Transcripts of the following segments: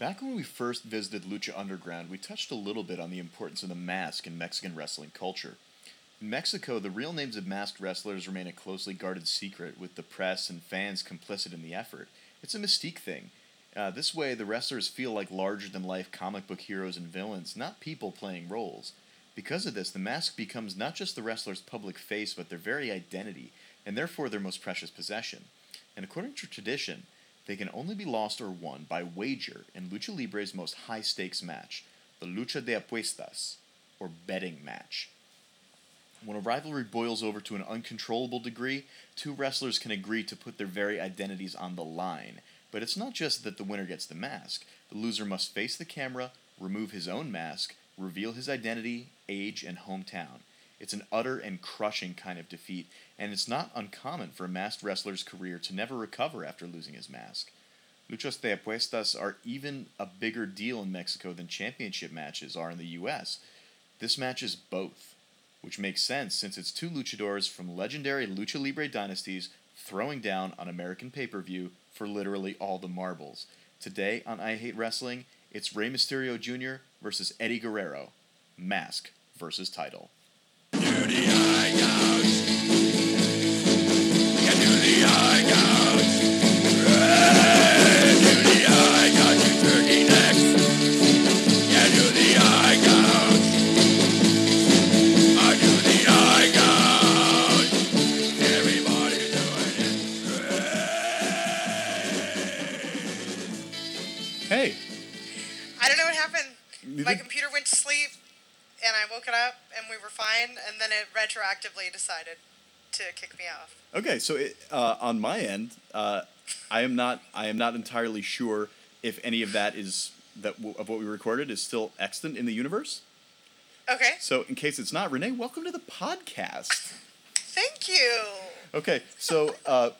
Back when we first visited Lucha Underground, we touched a little bit on the importance of the mask in Mexican wrestling culture. In Mexico, the real names of masked wrestlers remain a closely guarded secret, with the press and fans complicit in the effort. It's a mystique thing. Uh, this way, the wrestlers feel like larger than life comic book heroes and villains, not people playing roles. Because of this, the mask becomes not just the wrestler's public face, but their very identity, and therefore their most precious possession. And according to tradition, they can only be lost or won by wager in Lucha Libre's most high stakes match, the Lucha de Apuestas, or betting match. When a rivalry boils over to an uncontrollable degree, two wrestlers can agree to put their very identities on the line. But it's not just that the winner gets the mask. The loser must face the camera, remove his own mask, reveal his identity, age, and hometown. It's an utter and crushing kind of defeat, and it's not uncommon for a masked wrestler's career to never recover after losing his mask. Luchas de apuestas are even a bigger deal in Mexico than championship matches are in the US. This match is both, which makes sense since it's two luchadors from legendary Lucha Libre dynasties throwing down on American pay per view for literally all the marbles. Today on I Hate Wrestling, it's Rey Mysterio Jr. versus Eddie Guerrero. Mask versus title. Hey, I don't know what happened. My computer went to sleep, and I woke it up, and we were fine, and then it retroactively decided to kick me off. Okay, so it, uh, on my end, uh, I am not I am not entirely sure if any of that is that w- of what we recorded is still extant in the universe. Okay, So in case it's not, Renee, welcome to the podcast. thank you. Okay, so uh,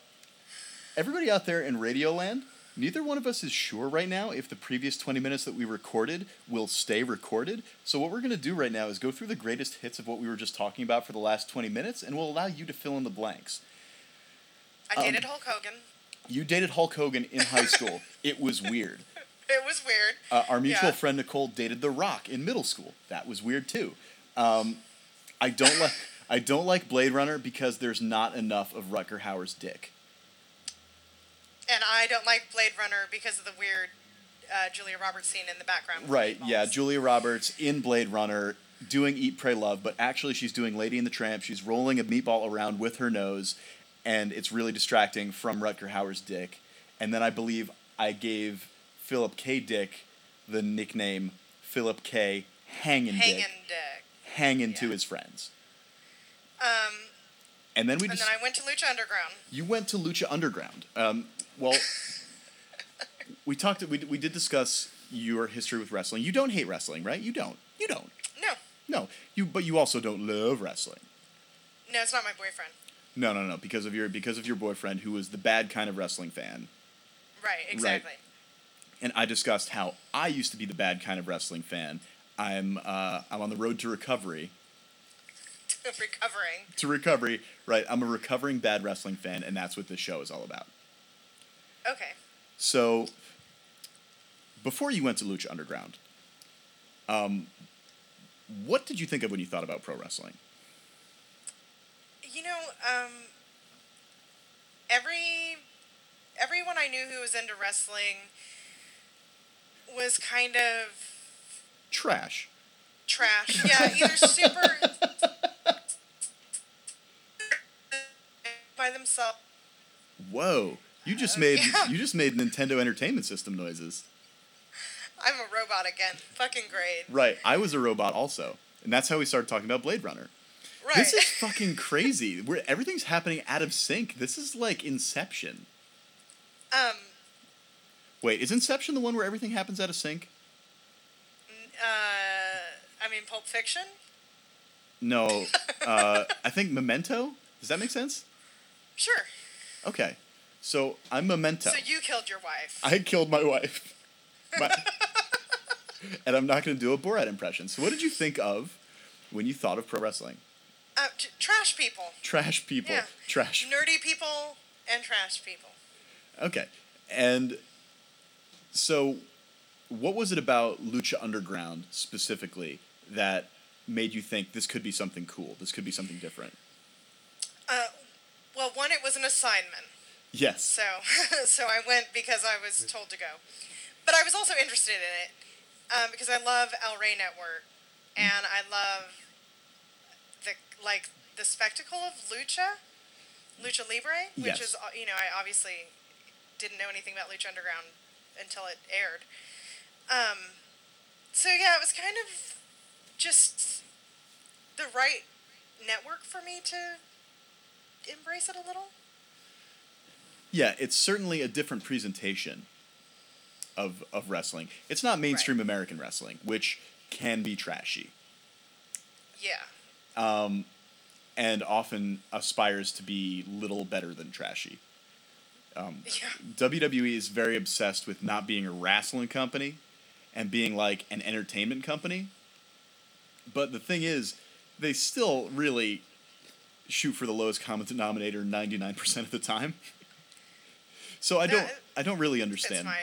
everybody out there in Radioland, neither one of us is sure right now if the previous 20 minutes that we recorded will stay recorded. So what we're going to do right now is go through the greatest hits of what we were just talking about for the last 20 minutes, and we'll allow you to fill in the blanks. I Um, dated Hulk Hogan. You dated Hulk Hogan in high school. it was weird. It was weird. Uh, our mutual Yeah. friend Nicole dated The Rock in middle school. That was weird too. Um, I don't like I don't like Blade Runner because there's not enough of Rutger Hauer's dick. And I don't like Blade Runner because of the weird uh, Julia Roberts scene in the background. Right? Yeah. Julia Roberts in Blade Runner doing Eat, Pray, Love, but actually she's doing Lady and the Tramp. She's rolling a meatball around with her nose, and it's really distracting from Rutger Hauer's dick. And then I believe I gave Philip K. Dick the nickname Philip K. Hangin' Hanging Dick, dick. hanging to his friends. Um, And then we and just then I went to Lucha Underground. You went to Lucha Underground. Um, well, we talked. We, we did discuss your history with wrestling. You don't hate wrestling, right? You don't. You don't. No, No. You. But you also don't love wrestling. no, it's not my boyfriend. No, no, no. Because of your because of your boyfriend, who is the bad kind of wrestling fan. Right, exactly. And I discussed how I used to be the bad kind of wrestling fan. I'm uh, I'm on the road to recovery. To recovering. To recovery, right? I'm a recovering bad wrestling fan, and that's what this show is all about. Okay. So, before you went to Lucha Underground, um, what did you think of when you thought about pro wrestling? You know, um, every everyone I knew who was into wrestling was kind of Trash. trash. Yeah, either super by themselves. Whoa! You just made yeah. you just made Nintendo Entertainment System noises. I'm a robot again. Fucking great. Right. I was a robot also, and that's how we started talking about Blade Runner. Right. This is fucking crazy. Where everything's happening out of sync. This is like Inception. um. Wait, is Inception the one where everything happens out of sync? Uh. I mean, Pulp Fiction. No. Uh, I think Memento. Does that make sense? Sure. Okay. So I'm Memento. So you killed your wife. I killed my wife. My- and I'm not going to do a Borat impression. So, what did you think of when you thought of pro wrestling? Uh, t- trash people. Trash people. Yeah. Trash. Nerdy people and trash people. Okay. And so, what was it about Lucha Underground specifically that made you think this could be something cool? This could be something different. Uh, well, one, it was an assignment. Yes. So, so I went because I was told to go, but I was also interested in it um, because I love El Rey Network, and I love the like the spectacle of lucha, lucha libre, which Yes. is uh, you know I obviously didn't know anything about Lucha Underground until it aired. Um, so yeah, it was kind of just the right network for me to embrace it a little. Yeah, it's certainly a different presentation of of wrestling. It's not mainstream Right. American wrestling, which can be trashy Yeah. um, and often aspires to be little better than trashy. Um, Yeah. WWE is very obsessed with not being a wrestling company and being like an entertainment company. But the thing is, they still really shoot for the lowest common denominator 99% of the time. So I don't I don't really understand. my,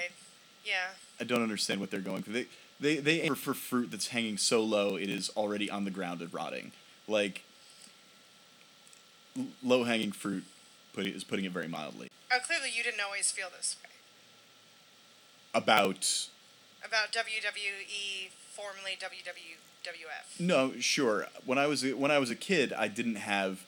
yeah. I don't understand what they're going for. They they they aim for fruit that's hanging so low it is already on the ground and rotting. Like low hanging fruit put is putting it very mildly. Oh, clearly you didn't always feel this way About about WWE, formerly WWF. no, sure. When I was a- when I was a kid, I didn't have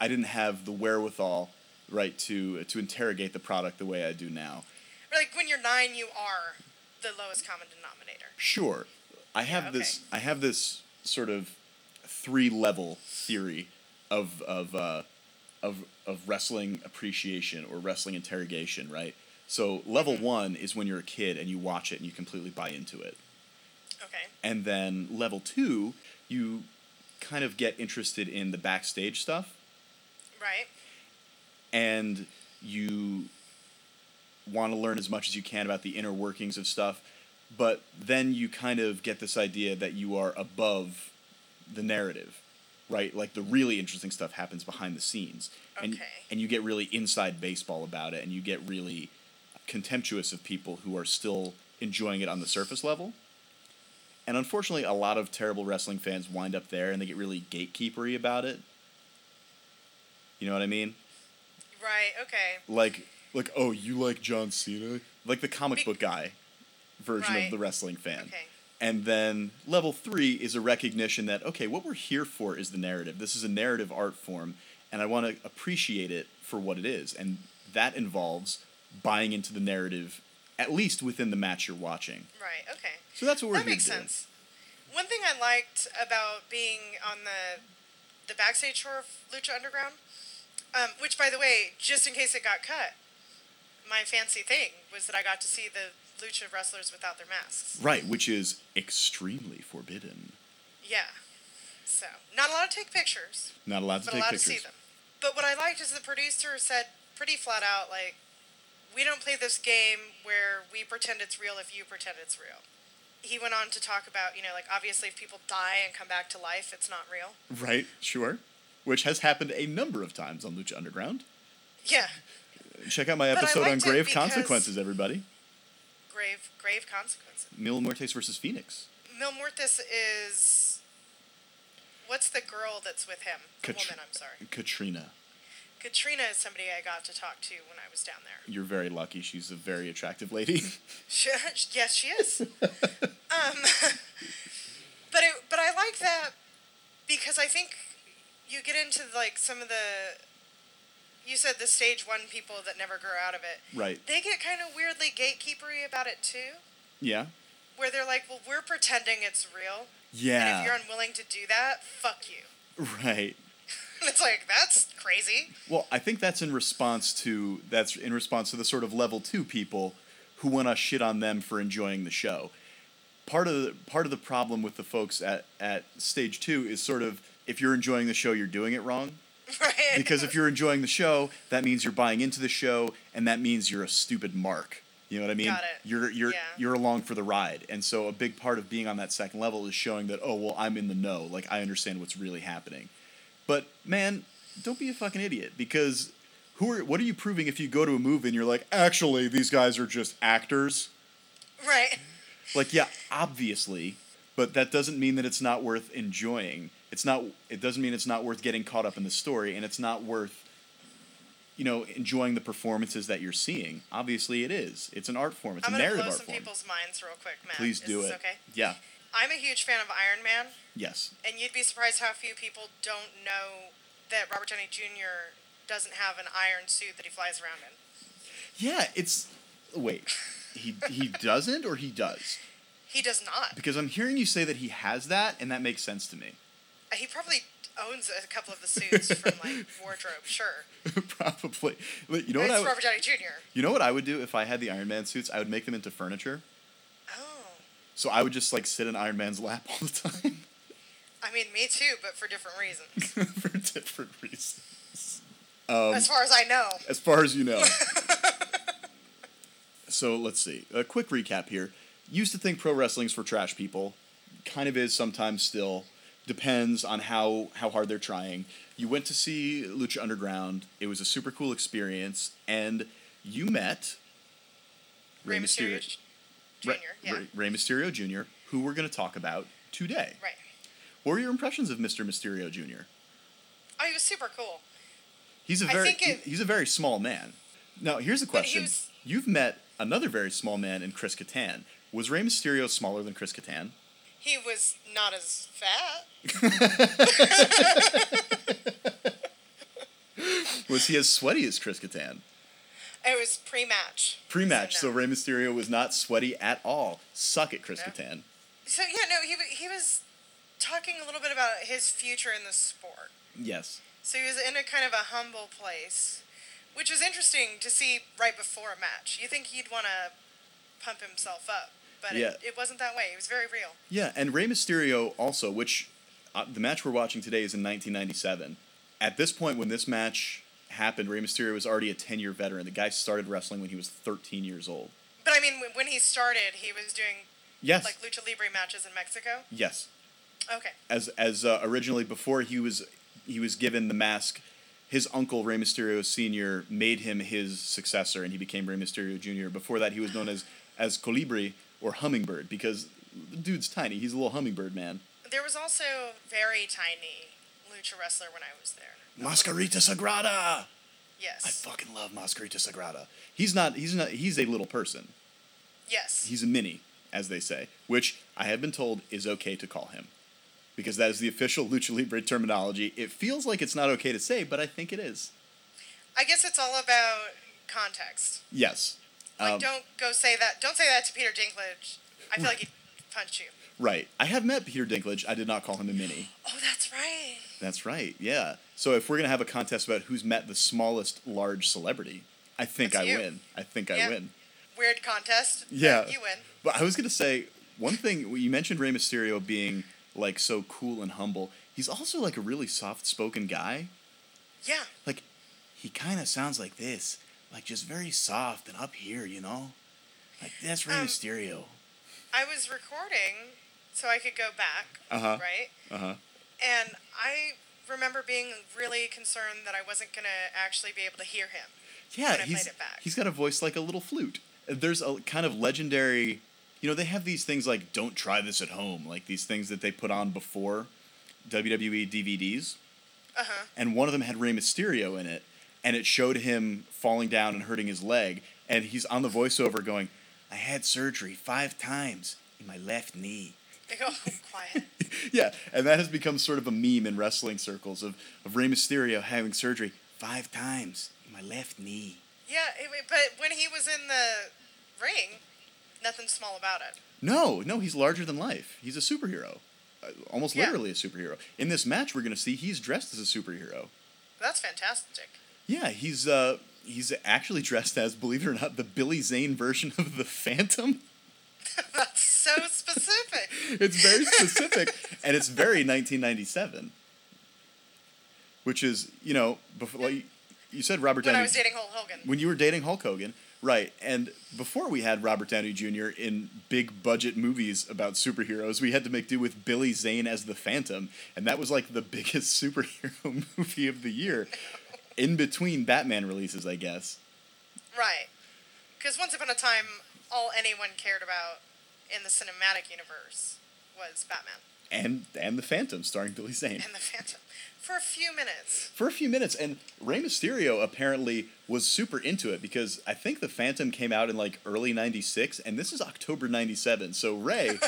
I didn't have the wherewithal right to to interrogate the product the way I do now. Or like when you're nine, you are the lowest common denominator. Sure. I have okay. this I have this sort of three level theory of of uh, of of wrestling appreciation or wrestling interrogation, right? So level Mm-hmm. one is when you're a kid and you watch it and you completely buy into it. Okay. And then level two, you kind of get interested in the backstage stuff Right. And you want to learn as much as you can about the inner workings of stuff, but then you kind of get this idea that you are above the narrative, right? Like the really interesting stuff happens behind the scenes, and Okay. and you get really inside baseball about it, and you get really contemptuous of people who are still enjoying it on the surface level. And unfortunately, a lot of terrible wrestling fans wind up there, and they get really gatekeepery about it. You know what I mean? Right. Okay. like like oh you like John Cena like the comic Be- book guy version Right. of the wrestling fan Okay. and then level 3 is a recognition that okay what we're here for is the narrative this is a narrative art form and I want to appreciate it for what it is and that involves buying into the narrative at least within the match you're watching Right. Okay. so that's what we're that here makes to do. sense. One thing I liked about being on the the backstage tour of Lucha Underground, um, which by the way, just in case it got cut, my fancy thing was that I got to see the lucha wrestlers without their masks. right which is extremely forbidden Yeah. So not allowed to take pictures, not allowed to but take allowed pictures to see them. But what I liked is the producer said pretty flat out, like, we don't play this game where we pretend it's real if you pretend it's real. He went on to talk about, you know, like obviously if people die and come back to life, it's not real. right sure which has happened a number of times on Lucha Underground Yeah, Check out my But episode on grave consequences, everybody. grave, grave consequences. Mil Muertes versus Phoenix. Mil Muertes is. What's the girl that's with him? The Katr- woman, I'm sorry. Catrina. Catrina is somebody I got to talk to when I was down there. You're very lucky. She's a very attractive lady. She, yes, she is. um, but it, but I like that because I think you get into like some of the. You said the stage one people that never grow out of it. right. They get kind of weirdly gatekeepery about it too, Yeah. where they're like, "Well, we're pretending it's real, Yeah. and if you're unwilling to do that, fuck you." Right. It's like that's crazy. Well, I think that's in response to that's in response to the sort of level two people who want to shit on them for enjoying the show. Part of the part of the problem with the folks at at stage two is sort of if you're enjoying the show, you're doing it wrong. Right. because if you're enjoying the show, that means you're buying into the show, and that means you're a stupid mark. You know what I mean? Got it. You're you're Yeah. you're along for the ride, and so a big part of being on that second level is showing that oh well I'm in the know, like I understand what's really happening. But man, don't be a fucking idiot because who are what are you proving if you go to a movie and you're like actually these guys are just actors? right. Like, yeah, obviously, but that doesn't mean that it's not worth enjoying. It's not. It doesn't mean it's not worth getting caught up in the story, and it's not worth, you know, enjoying the performances that you're seeing. Obviously, it is. It's an art form. It's I'm a narrative blow art some form. people's minds real quick, Matt. Please Is do this it. Okay. Yeah. I'm a huge fan of Iron Man, Yes. and you'd be surprised how few people don't know that Robert Downey Jr. doesn't have an iron suit that he flies around in. Yeah. It's. Wait. He he doesn't or he does He does not. because I'm hearing you say that he has that, and that makes sense to me. He probably owns a couple of the suits from like wardrobe. Sure. Probably. But You know what it's I would, Robert Downey Jr. you know what I would do if I had the Iron Man suits? I would make them into furniture. Oh. So I would just like sit in Iron Man's lap all the time I mean, me too, but for different reasons. for different reasons. Um, as far as I know. as far as you know. so let's see. A quick recap here. Used to think pro wrestling's for trash people. Kind of is sometimes still. Depends on how, how hard they're trying. You went to see Lucha Underground. It was a super cool experience. And you met Rey Mysterio J- Jr. Rey, yeah. Rey- Rey Mysterio Jr., who we're going to talk about today. Right. What were your impressions of Mr. Mysterio Jr.? Oh, he was super cool. He's a very it- he's a very small man. Now here's a question: was- You've met another very small man in Chris Kattan. Was Rey Mysterio smaller than Chris Kattan? He was not as fat. Was he as sweaty as Chris Kattan? It was pre-match. Pre-match, so, no. Rey Mysterio was not sweaty at all. Suck it, Chris No. Kattan. So yeah, no, he he was talking a little bit about his future in the sport. Yes. So he was in a kind of a humble place, which was interesting to see right before a match. You think he'd want to pump himself up, but Yeah. it, it wasn't that way. It was very real. Yeah, and Rey Mysterio also, which uh, the match we're watching today is in 1997. At this point, when this match happened, Rey Mysterio was already a 10 year veteran. The guy started wrestling when he was 13 years old. But I mean, when- he started, he was doing Yes. like lucha libre matches in Mexico. yes. Okay. as as uh, originally before he was he was given the mask. His uncle Rey Mysterio Senior made him his successor, and he became Rey Mysterio Junior. Before that, he was known as as Colibri or Hummingbird because the dude's tiny. He's a little hummingbird man. There was also very tiny lucha wrestler when I was there. Mascarita Sagrada. Yes. I fucking love Mascarita Sagrada. He's not. He's not. He's a little person. yes. He's a mini, as they say, which I have been told is okay to call him. Because that is the official Lucha Libre terminology. It feels like it's not okay to say, but I think it is. I guess it's all about context. Yes. Like, Um, don't go say that. Don't say that to Peter Dinklage. I feel like he'd punch you. Right. I have met Peter Dinklage. I did not call him a mini. Oh, that's right. That's right. Yeah. So if we're gonna have a contest about who's met the smallest large celebrity, I think That's I you. win. I think I win. Weird contest. Yeah. You win. But I was gonna say one thing. You mentioned Rey Mysterio being like so cool and humble. He's also like a really soft-spoken guy. Yeah. Like he kind of sounds like this, like just very soft and up here, you know. Like that's Rey Um, Mysterio. I was recording so I could go back. Uh-huh. Right. Uh huh. And I remember being really concerned that I wasn't gonna actually be able to hear him. Yeah, he's played it back. he's got a voice like a little flute. There's a kind of legendary, you know, they have these things like "Don't try this at home," like these things that they put on before WWE DVDs, Uh huh. and one of them had Rey Mysterio in it, and it showed him falling down and hurting his leg, and he's on the voiceover going, "I had surgery five times in my left knee." They go "Oh, quiet. yeah, and that has become sort of a meme in wrestling circles of, of Rey Mysterio having surgery five times in my left knee. yeah, but when he was in the ring, nothing small about it. No, no, he's larger than life. He's a superhero. Uh, almost Yeah. literally a superhero. In this match we're going to see he's dressed as a superhero. That's fantastic. Yeah, he's uh he's actually dressed as believe it or not the Billy Zane version of the Phantom. That's so specific. It's very specific and it's very 1997. Which is, you know, before like you said Robert Downey. when Downey I was dating Hulk Hogan. when you were dating Hulk Hogan, right? And before we had Robert Downey Jr. in big budget movies about superheroes, we had to make do with Billy Zane as the Phantom, and that was like the biggest superhero movie of the year. In between Batman releases, I guess. Right. Because once upon a time, all anyone cared about in the cinematic universe was Batman And and the Phantom, starring Billy Zane. and the Phantom for a few minutes. for a few minutes. And Rey Mysterio apparently was super into it because I think the Phantom came out in like early '96, and this is October '97. So Rey.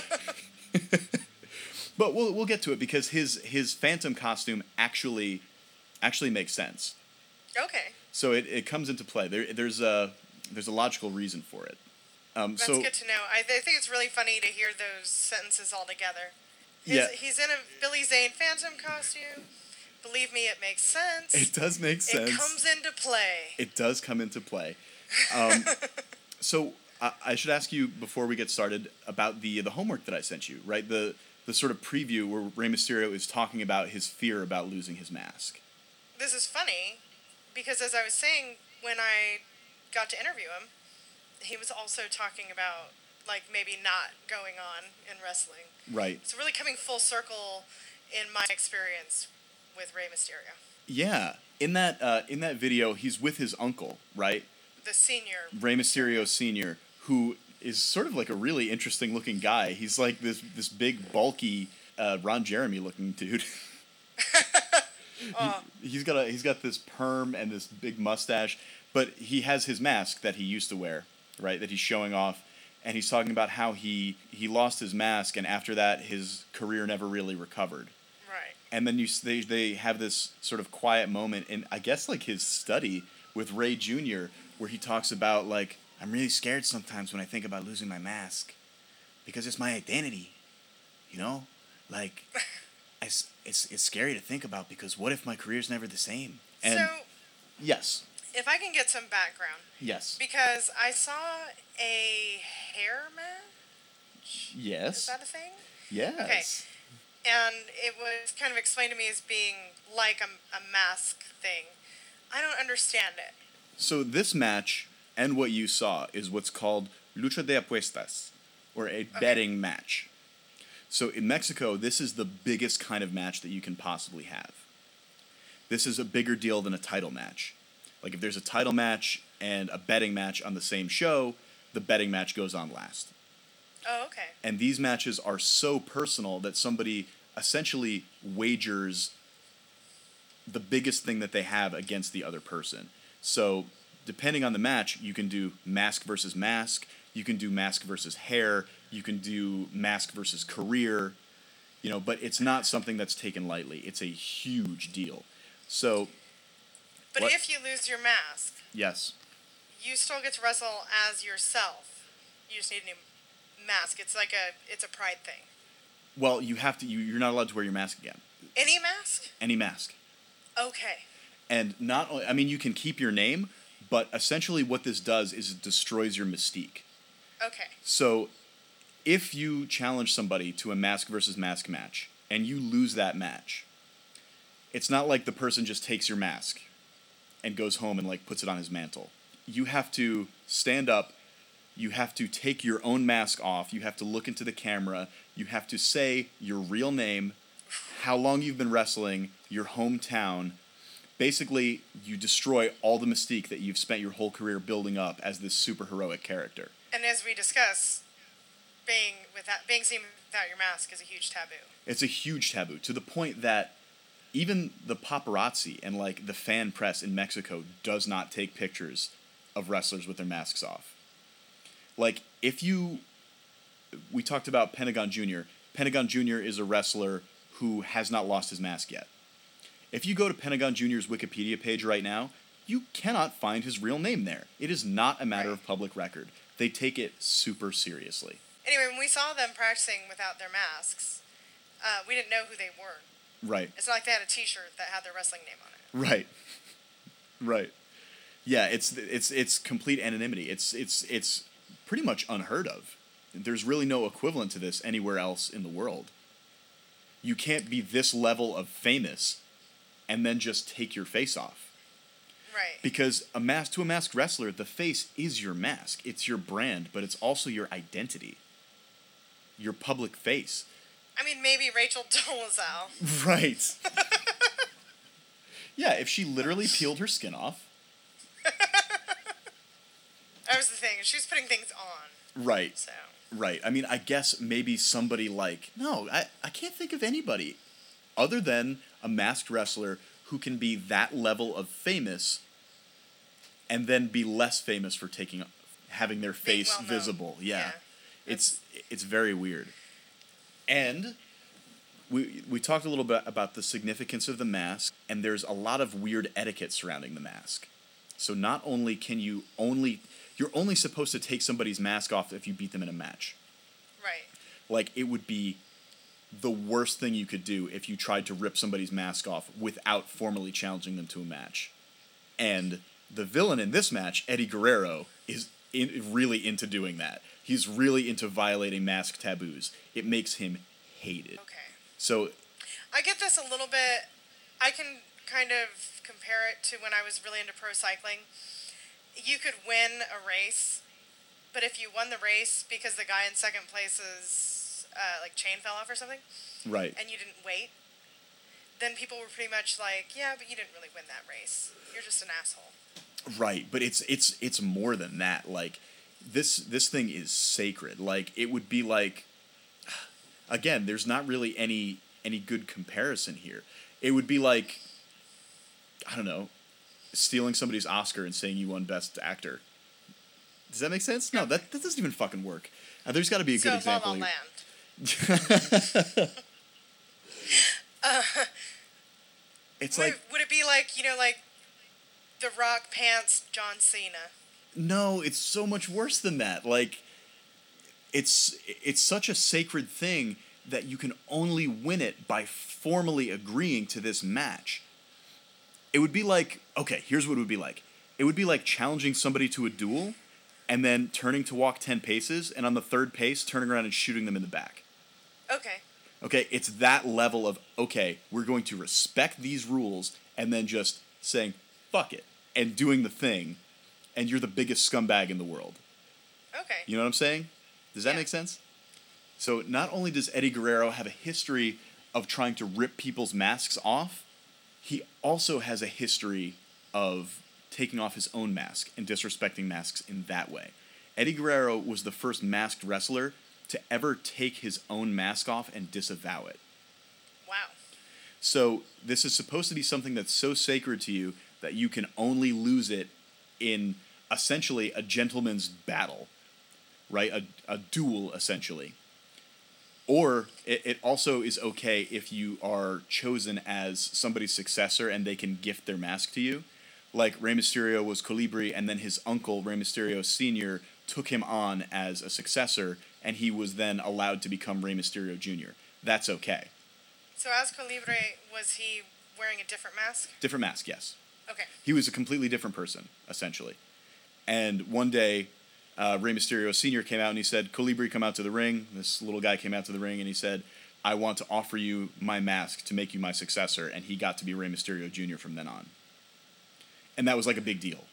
but we'll we'll get to it because his his Phantom costume actually actually makes sense. Okay, So it, it comes into play. There there's a there's a logical reason for it. Um, that's so good to know. I, I think it's really funny to hear those sentences all together. His, Yeah. he's in a Billy Zane Phantom costume. Believe me, it makes sense. it does make sense. It comes into play. It does come into play. Um, so I, I should ask you before we get started about the the homework that I sent you, right? The the sort of preview where Rey Mysterio is talking about his fear about losing his mask. this is funny because as I was saying when I got to interview him, he was also talking about like maybe not going on in wrestling. Right. So really coming full circle in my experience with Rey Mysterio, Yeah. In that uh, in that video, he's with his uncle, right? the senior. Rey Mysterio Senior, who is sort of like a really interesting looking guy. He's like this this big bulky uh, Ron Jeremy looking dude. He, uh, he's got a he's got this perm and this big mustache, but he has his mask that he used to wear, right? That he's showing off, and he's talking about how he he lost his mask, and after that, his career never really recovered. right. And then you they they have this sort of quiet moment in I guess like his study with Rey Jr. where he talks about like I'm really scared sometimes when I think about losing my mask because it's my identity, you know, like it's it's it's scary to think about because what if my career's never the same? And so, yes, if I can get some background, yes, because I saw a hair match. Is that a thing? yes. Okay. And it was kind of explained to me as being like a, a mask thing. I don't understand it. So this match and what you saw is what's called lucha de apuestas, or a betting match. So in Mexico, this is the biggest kind of match that you can possibly have. This is a bigger deal than a title match. Like if there's a title match and a betting match on the same show, the betting match goes on last. Oh, okay. And these matches are so personal that somebody essentially wagers the biggest thing that they have against the other person. So, depending on the match, you can do mask versus mask, you can do mask versus hair, you can do mask versus career, you know, but it's not something that's taken lightly. It's a huge deal. So, But What- if you lose your mask, yes. you still get to wrestle as yourself. You just need a new mask. It's like a it's a pride thing. Well, you have to you, you're not allowed to wear your mask again. Any mask? Any mask. Okay. And not only, I mean, you can keep your name, but essentially what this does is it destroys your mystique. Okay. So if you challenge somebody to a mask versus mask match and you lose that match, it's not like the person just takes your mask and goes home and like puts it on his mantle. You have to stand up, you have to take your own mask off, you have to look into the camera, you have to say your real name, how long you've been wrestling, your hometown. Basically, you destroy all the mystique that you've spent your whole career building up as this super heroic character. And as we discuss, being without being seen without your mask is a huge taboo. It's a huge taboo to the point that even the paparazzi and like the fan press in Mexico does not take pictures of wrestlers with their masks off. Like if you we talked about Pentagon Jr. Pentagon Jr. is a wrestler who has not lost his mask yet. If you go to Pentagon Jr.'s Wikipedia page right now, you cannot find his real name there. It is not a matter Right. of public record. They take it super seriously. Anyway, when we saw them practicing without their masks, uh, we didn't know who they were. Right. It's not like they had a T-shirt that had their wrestling name on it. Right. Right. Yeah, it's it's it's complete anonymity. It's it's it's pretty much unheard of. There's really no equivalent to this anywhere else in the world. You can't be this level of famous and then just take your face off. Right. Because a mask to a masked wrestler, the face is your mask. It's your brand, but it's also your identity. Your public face. I mean, maybe Rachel Dolezal. Right. yeah, if she literally peeled her skin off, That was the thing. She was putting things on. right. So Right. I mean, I guess maybe somebody like no, I, I can't think of anybody other than a masked wrestler who can be that level of famous and then be less famous for taking having their face well-known. visible. Yeah. Yeah. It's it's very weird. And we we talked a little bit about the significance of the mask and there's a lot of weird etiquette surrounding the mask. So not only can you only you're only supposed to take somebody's mask off if you beat them in a match. Right. Like it would be the worst thing you could do if you tried to rip somebody's mask off without formally challenging them to a match. And the villain in this match, Eddie Guerrero, is in, really into doing that. He's really into violating mask taboos. It makes him hated. Okay. So, I get this a little bit. I can kind of compare it to when I was really into pro cycling. You could win a race, but if you won the race because the guy in second place is uh, like chain fell off or something, right. and you didn't wait, then people were pretty much like, "Yeah, but you didn't really win that race. You're just an asshole." Right, but it's it's it's more than that. Like this this thing is sacred. Like it would be like again, there's not really any any good comparison here. It would be like I don't know, stealing somebody's Oscar and saying you won best actor. Does that make sense? No, that, that doesn't even fucking work. Uh, there's got to be a so good La example. La here. Land. it's would, like it, would it be like you know like the Rock Pants John Cena? No, it's so much worse than that. Like it's it's such a sacred thing that you can only win it by formally agreeing to this match. It would be like, okay, here's what it would be like. It would be like challenging somebody to a duel and then turning to walk 10 paces and on the third pace turning around and shooting them in the back. Okay. Okay, it's that level of okay, we're going to respect these rules and then just saying fuck it and doing the thing and you're the biggest scumbag in the world. Okay. You know what I'm saying? Does that Yeah. make sense? So not only does Eddie Guerrero have a history of trying to rip people's masks off, he also has a history of taking off his own mask and disrespecting masks in that way. Eddie Guerrero was the first masked wrestler to ever take his own mask off and disavow it. Wow. So this is supposed to be something that's so sacred to you that you can only lose it in essentially a gentleman's battle, right? A, a duel, essentially. Or it, it also is okay if you are chosen as somebody's successor and they can gift their mask to you. Like Rey Mysterio was Colibri, and then his uncle, Rey Mysterio Sr., took him on as a successor, and he was then allowed to become Rey Mysterio Jr. That's okay. So as Colibri, was he wearing a different mask? Different mask, yes. Okay. He was a completely different person, essentially. And one day, uh, Rey Mysterio Sr. came out and he said, Colibri, come out to the ring. This little guy came out to the ring and he said, I want to offer you my mask to make you my successor. And he got to be Rey Mysterio Jr. from then on. And that was like a big deal.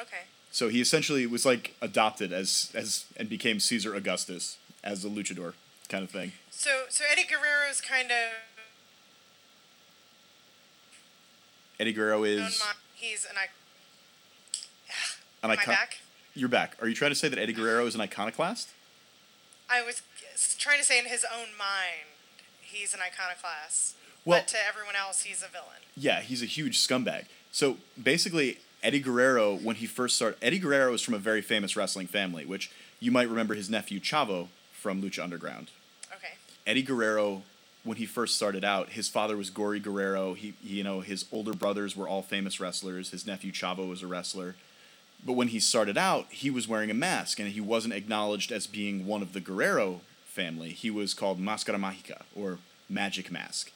Okay. So he essentially was like adopted as, as and became Caesar Augustus as a luchador kind of thing. So so Eddie Guerrero's kind of Eddie Guerrero is he's an I. an I icon. back? You're back. Are you trying to say that Eddie Guerrero is an iconoclast? I was trying to say in his own mind, he's an iconoclast. Well- but to everyone else, he's a villain. Yeah, he's a huge scumbag. So basically, Eddie Guerrero, when he first started, Eddie Guerrero is from a very famous wrestling family, which you might remember his nephew Chavo from Lucha Underground. Okay. Eddie Guerrero, when he first started out, his father was Gory Guerrero. He, you know, his older brothers were all famous wrestlers. His nephew Chavo was a wrestler. But when he started out, he was wearing a mask, and he wasn't acknowledged as being one of the Guerrero family. He was called Máscara Mágica, or Magic Mask,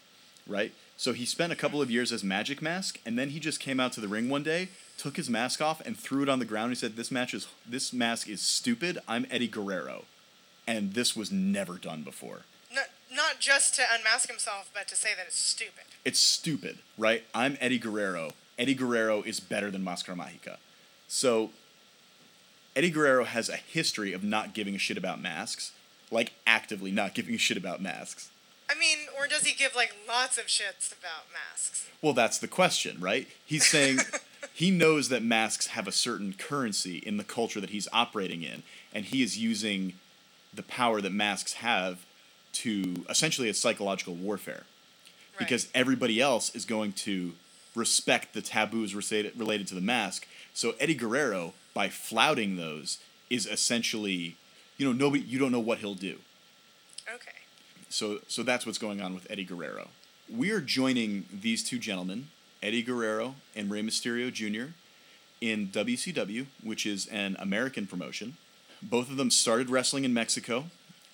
right? So he spent a couple of years as Magic Mask, and then he just came out to the ring one day, took his mask off, and threw it on the ground. He said, "This match is this mask is stupid. I'm Eddie Guerrero," and this was never done before. Not just to unmask himself, but to say that it's stupid. It's stupid, right? I'm Eddie Guerrero. Eddie Guerrero is better than Máscara Mágica. So, Eddie Guerrero has a history of not giving a shit about masks, like actively not giving a shit about masks. I mean, or does he give like lots of shits about masks? Well, that's the question, right? He's saying he knows that masks have a certain currency in the culture that he's operating in, and he is using the power that masks have to essentially it's psychological warfare Right. because everybody else is going to respect the taboos related related to the mask. So Eddie Guerrero, by flouting those, is essentially, you know, nobody you don't know what he'll do. Okay. So so that's what's going on with Eddie Guerrero. We are joining these two gentlemen, Eddie Guerrero and Rey Mysterio Jr. in WCW, which is an American promotion. Both of them started wrestling in Mexico.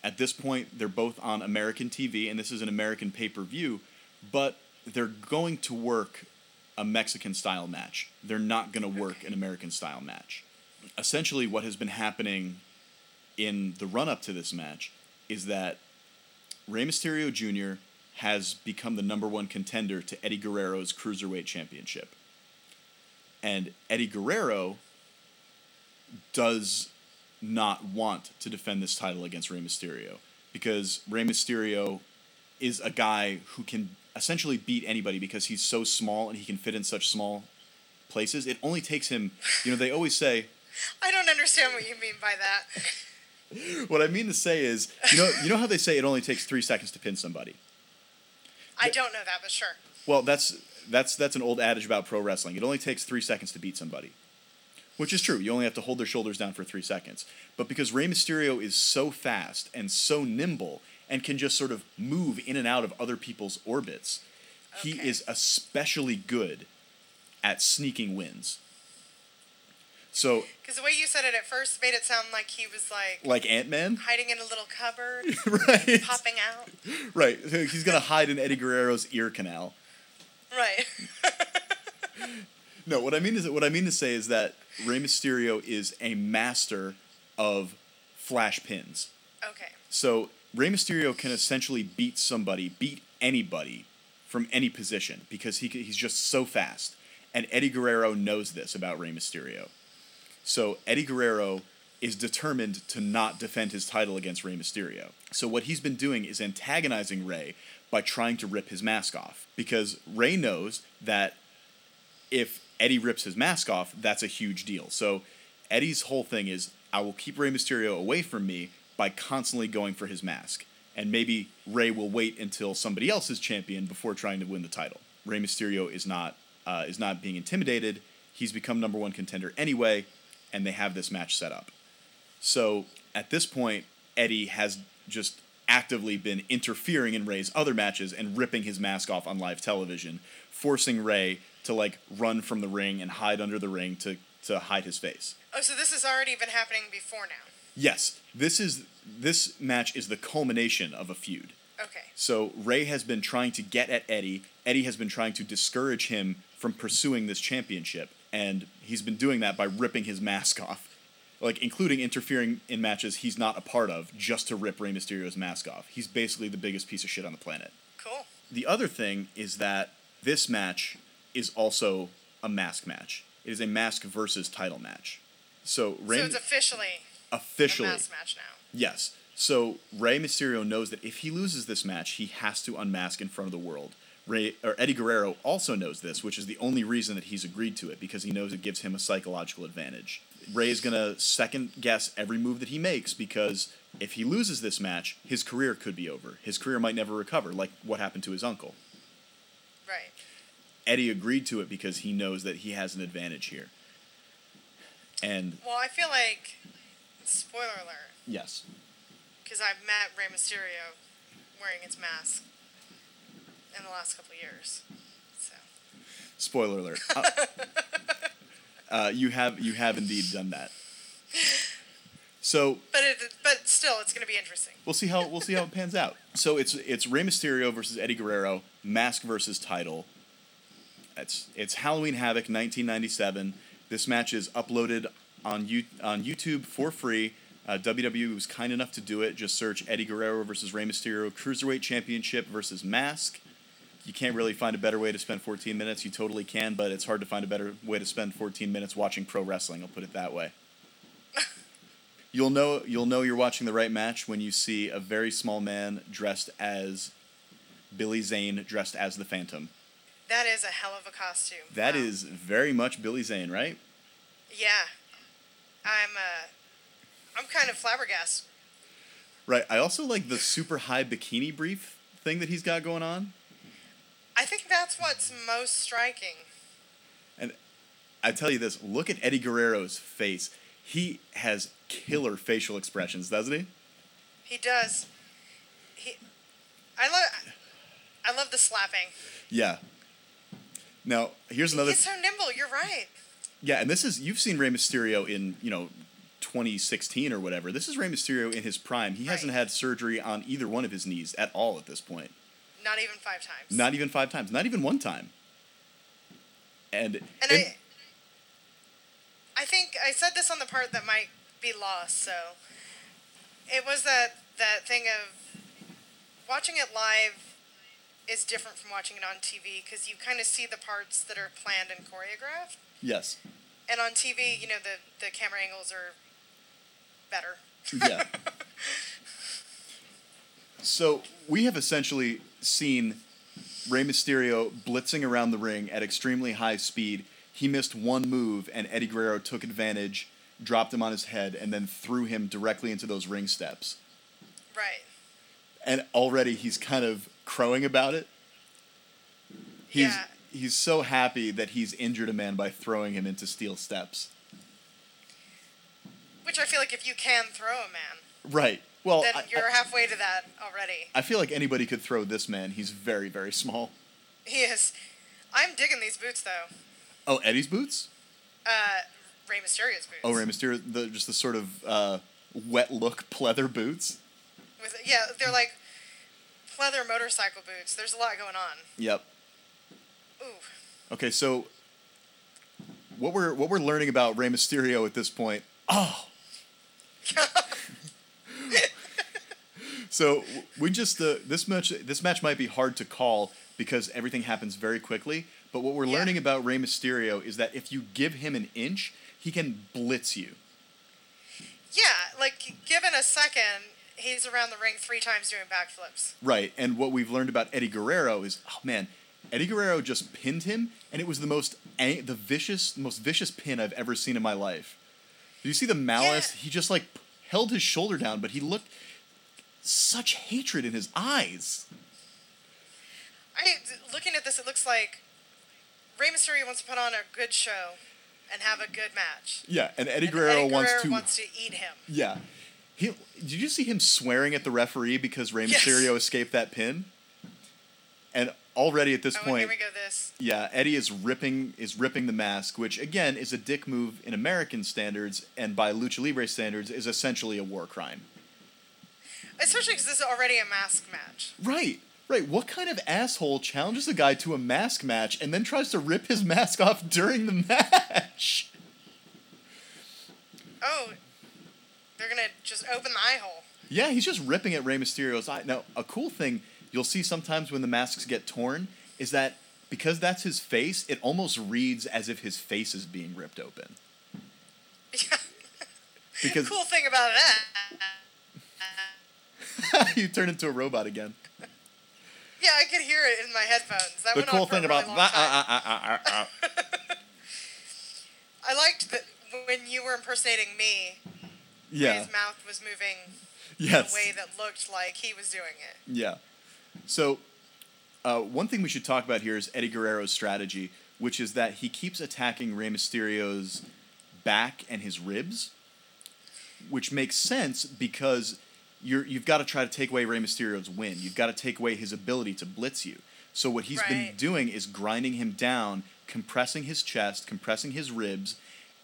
At this point, they're both on American TV, and this is an American pay per view, but they're going to work a Mexican style match. They're not going to work an American style match. Essentially, what has been happening in the run up to this match is that Rey Mysterio Jr. has become the number one contender to Eddie Guerrero's Cruiserweight Championship. And Eddie Guerrero does not want to defend this title against Rey Mysterio because Rey Mysterio is a guy who can essentially beat anybody because he's so small and he can fit in such small places. It only takes him, you know, they always say, I don't understand what you mean by that. what I mean to say is, you know, you know how they say it only takes three seconds to pin somebody. I don't know that, but sure. Well, that's that's that's an old adage about pro wrestling. It only takes three seconds to beat somebody, which is true. You only have to hold their shoulders down for three seconds. But because Rey Mysterio is so fast and so nimble and can just sort of move in and out of other people's orbits, he is especially good at sneaking wins. So, Because the way you said it at first made it sound like he was like like Ant Man, hiding in a little cupboard, right? popping out. Right. He's gonna hide in Eddie Guerrero's ear canal. Right. No, what I mean is that. what I mean to say is that Rey Mysterio is a master of flash pins. okay. So Rey Mysterio can essentially beat somebody, beat anybody from any position because he he's just so fast. And Eddie Guerrero knows this about Rey Mysterio. So Eddie Guerrero is determined to not defend his title against Rey Mysterio. So what he's been doing is antagonizing Rey by trying to rip his mask off because Rey knows that if Eddie rips his mask off, that's a huge deal. So Eddie's whole thing is I will keep Rey Mysterio away from me by constantly going for his mask. And maybe Rey will wait until somebody else is champion before trying to win the title. Rey Mysterio is not uh, is not being intimidated. He's become number one contender anyway, and they have this match set up. So at this point, Eddie has just actively been interfering in Rey's other matches and ripping his mask off on live television, forcing Rey to like run from the ring and hide under the ring to to hide his face. Oh, so this has already been happening before now. Yes, this is this match is the culmination of a feud. Okay. So Rey has been trying to get at Eddie. Eddie has been trying to discourage him from pursuing this championship, and he's been doing that by ripping his mask off, like including interfering in matches he's not a part of just to rip Rey Mysterio's mask off. He's basically the biggest piece of shit on the planet. Cool. The other thing is that this match is also a mask match. It is a mask versus title match. So Rey so it's officially officially a mass match now. Yes. So Rey Mysterio knows that if he loses this match, he has to unmask in front of the world. Rey or Eddie Guerrero also knows this, which is the only reason that he's agreed to it because he knows it gives him a psychological advantage. Rey is gonna second guess every move that he makes because if he loses this match, his career could be over. His career might never recover, like what happened to his uncle. Right. Eddie agreed to it because he knows that he has an advantage here. And Well, I feel like spoiler alert yes, because I've met Rey Mysterio wearing his mask in the last couple years. So Spoiler alert. Uh, uh, you have you have indeed done that. So But it, but still, it's going to be interesting. we'll see how we'll see how it pans out. So it's it's Rey Mysterio versus Eddie Guerrero, mask versus title. It's it's Halloween Havoc 1997. This match is uploaded on you on YouTube for free. Uh, WWE was kind enough to do it. Just search Eddie Guerrero versus Rey Mysterio Cruiserweight Championship versus Mask. You can't really find a better way to spend 14 minutes. You totally can, but it's hard to find a better way to spend 14 minutes watching pro wrestling. I'll put it that way. You'll know you'll know you're watching the right match when you see a very small man dressed as Billy Zane dressed as the Phantom. That is a hell of a costume. That Wow. is very much Billy Zane, right? Yeah. I'm uh I'm kind of flabbergasted. Right. I also like the super high bikini brief thing that he's got going on. I think that's what's most striking. And I tell you this, look at Eddie Guerrero's face. He has killer facial expressions, doesn't he? He does. He, I love, I love the slapping. Yeah. Now, here's another He's so nimble. You're right. Yeah, and this is you've seen Rey Mysterio in, you know, 2016 or whatever. This is Rey Mysterio in his prime. He hasn't had surgery on either one of his knees at all at this point. Not even five times. Not even 5 times, not even one time. And, And and- I, I think I said this on the part that might be lost. So, it was that that thing of watching it live is different from watching it on TV because you kind of see the parts that are planned and choreographed, yes. and on TV, you know, the the camera angles are better. Yeah. so we have essentially seen Rey Mysterio blitzing around the ring at extremely high speed. He missed one move, and Eddie Guerrero took advantage, dropped him on his head, and then threw him directly into those ring steps. Right. And already he's kind of crowing about it. He's Yeah. he's so happy that he's injured a man by throwing him into steel steps. Which I feel like if you can throw a man, Right. Well, then I- you're I, halfway to that already. I feel like anybody could throw this man. He's very very small. He is. I'm digging these boots though. Oh, Eddie's boots. Uh, Rey Mysterio's boots. Oh, Rey Mysterio, the just the sort of uh, wet look pleather boots. With yeah, they're like leather motorcycle boots. There's a lot going on. Yep. Ooh. Okay, so what we're what we're learning about Rey Mysterio at this point. Oh. so we just uh, this match this match might be hard to call because everything happens very quickly. But what we're Yeah. learning about Rey Mysterio is that if you give him an inch, he can blitz you. Yeah, like given a second, he's around the ring three times doing backflips. Right, and what we've learned about Eddie Guerrero is, oh man, Eddie Guerrero just pinned him, and it was the most ang- the vicious, most vicious pin I've ever seen in my life. Did you see the malice? Yeah. He just like held his shoulder down, but he looked such hatred in his eyes. I looking at this, it looks like Rey Mysterio wants to put on a good show and have a good match. Yeah, and Eddie And Guerrero, Eddie wants to. wants to eat him. Yeah, he. Did you see him swearing at the referee because Rey Yes. Mysterio escaped that pin? And already at this Oh, point, here we go. This. Yeah, Eddie is ripping is ripping the mask, which again is a dick move in American standards and by lucha libre standards is essentially a war crime. Especially because this is already a mask match. Right. Right. What kind of asshole challenges a guy to a mask match and then tries to rip his mask off during the match? Oh, they're gonna just open the eye hole. Yeah, he's just ripping at Rey Mysterio's eye. Now, a cool thing you'll see sometimes when the masks get torn is that because that's his face, it almost reads as if his face is being ripped open. Yeah. Because cool thing about that. you turn into a robot again. Yeah, I could hear it in my headphones. That the cool thing a really about that, uh, uh, uh, uh, uh, I liked that when you were impersonating me, yeah, his mouth was moving yes, in a way that looked like he was doing it. yeah. So, uh, one thing we should talk about here is Eddie Guerrero's strategy, which is that he keeps attacking Rey Mysterio's back and his ribs, which makes sense because you're you've got to try to take away Rey Mysterio's win. You've got to take away his ability to blitz you. So what he's been doing is grinding him down, compressing his chest, compressing his ribs,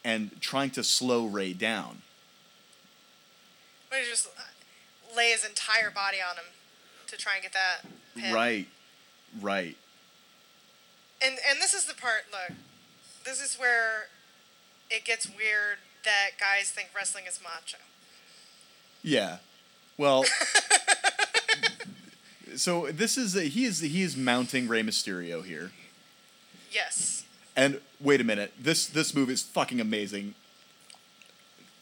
and trying to slow Rey down. But he just lay his entire body on him to try and get that pin. Right, right. And and this is the part. Look, this is where it gets weird that guys think wrestling is macho. Yeah. Well. so this is he is he is mounting Rey Mysterio here, Yes. and wait a minute, this this move is fucking amazing.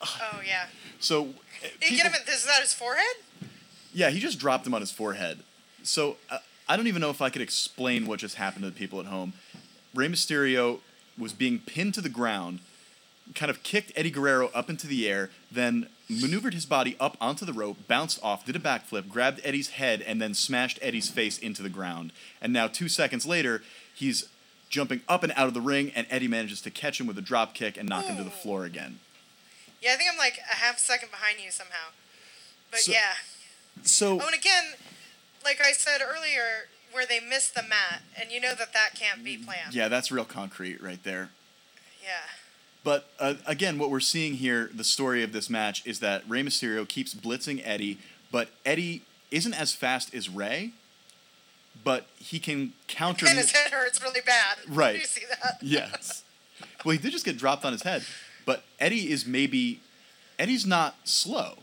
Oh yeah. So. Did people- get him? Is that his forehead? Yeah, he just dropped him on his forehead. So uh, I don't even know if I could explain what just happened to the people at home. Rey Mysterio was being pinned to the ground, kind of kicked Eddie Guerrero up into the air, then maneuvered his body up onto the rope, bounced off, did a backflip, grabbed Eddie's head, and then smashed Eddie's face into the ground. And now, two seconds later, he's jumping up and out of the ring, and Eddie manages to catch him with a drop kick and knock him to the floor again. Yeah, I think I'm like a half second behind you somehow. But So- yeah. So, Oh, and again, like I said earlier, where they missed the mat, and you know that that can't be planned. yeah, that's real concrete right there. Yeah. But uh, again, what we're seeing here, the story of this match, is that Rey Mysterio keeps blitzing Eddie, but Eddie isn't as fast as Rey, but he can counter. And his head hurts really bad. Right. You see that? yes. Well, he did just get dropped on his head, but Eddie is maybe. Eddie's not slow.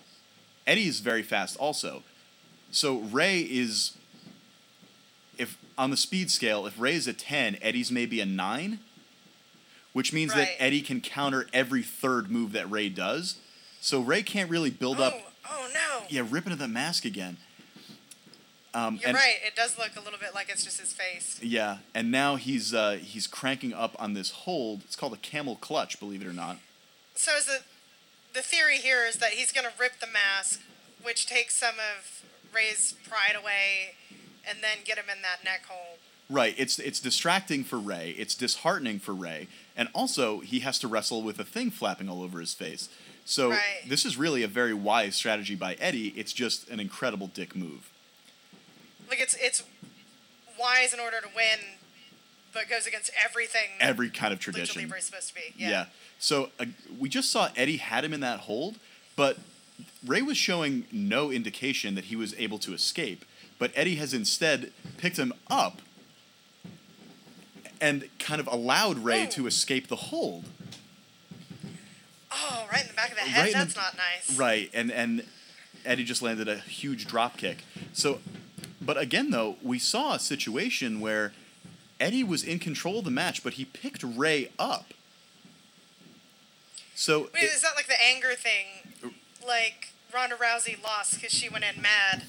Eddie is very fast also. So Rey is. If on the speed scale, if Rey is a ten, Eddie's maybe a nine, which means that Eddie can counter every third move that Rey does. So Rey can't really build oh, up. oh no. Yeah, rip into the mask again. Um, You're right. It does look a little bit like it's just his face. Yeah, and now he's uh, he's cranking up on this hold. It's called a camel clutch, believe it or not. So is the the theory here is that he's going to rip the mask, which takes some of Rey's pride away, and then get him in that neck hole. Right. It's it's distracting for Rey. It's disheartening for Rey, and also he has to wrestle with a thing flapping all over his face. So Right. this is really a very wise strategy by Eddie. It's just an incredible dick move. Like it's it's wise in order to win, but goes against everything. Every kind of Lucha tradition. Libre is supposed to be. Yeah. Yeah. So uh, we just saw Eddie had him in that hold, but Rey was showing no indication that he was able to escape. But Eddie has instead picked him up and kind of allowed Rey Oh. to escape the hold. Oh, right in the back of the head. Right in the- That's not nice. Right, and and Eddie just landed a huge drop kick. So, but again though, we saw a situation where Eddie was in control of the match, but he picked Rey up. So Wait, it- is that like the anger thing? Like Ronda Rousey lost because she went in mad.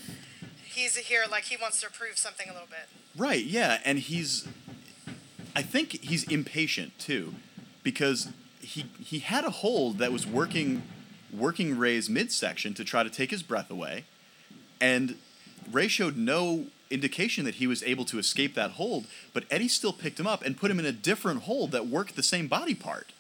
He's here like he wants to prove something a little bit. Right, yeah, and he's I think he's impatient too because he he had a hold that was working working Rey's midsection to try to take his breath away and Rey showed no indication that he was able to escape that hold, but Eddie still picked him up and put him in a different hold that worked the same body part.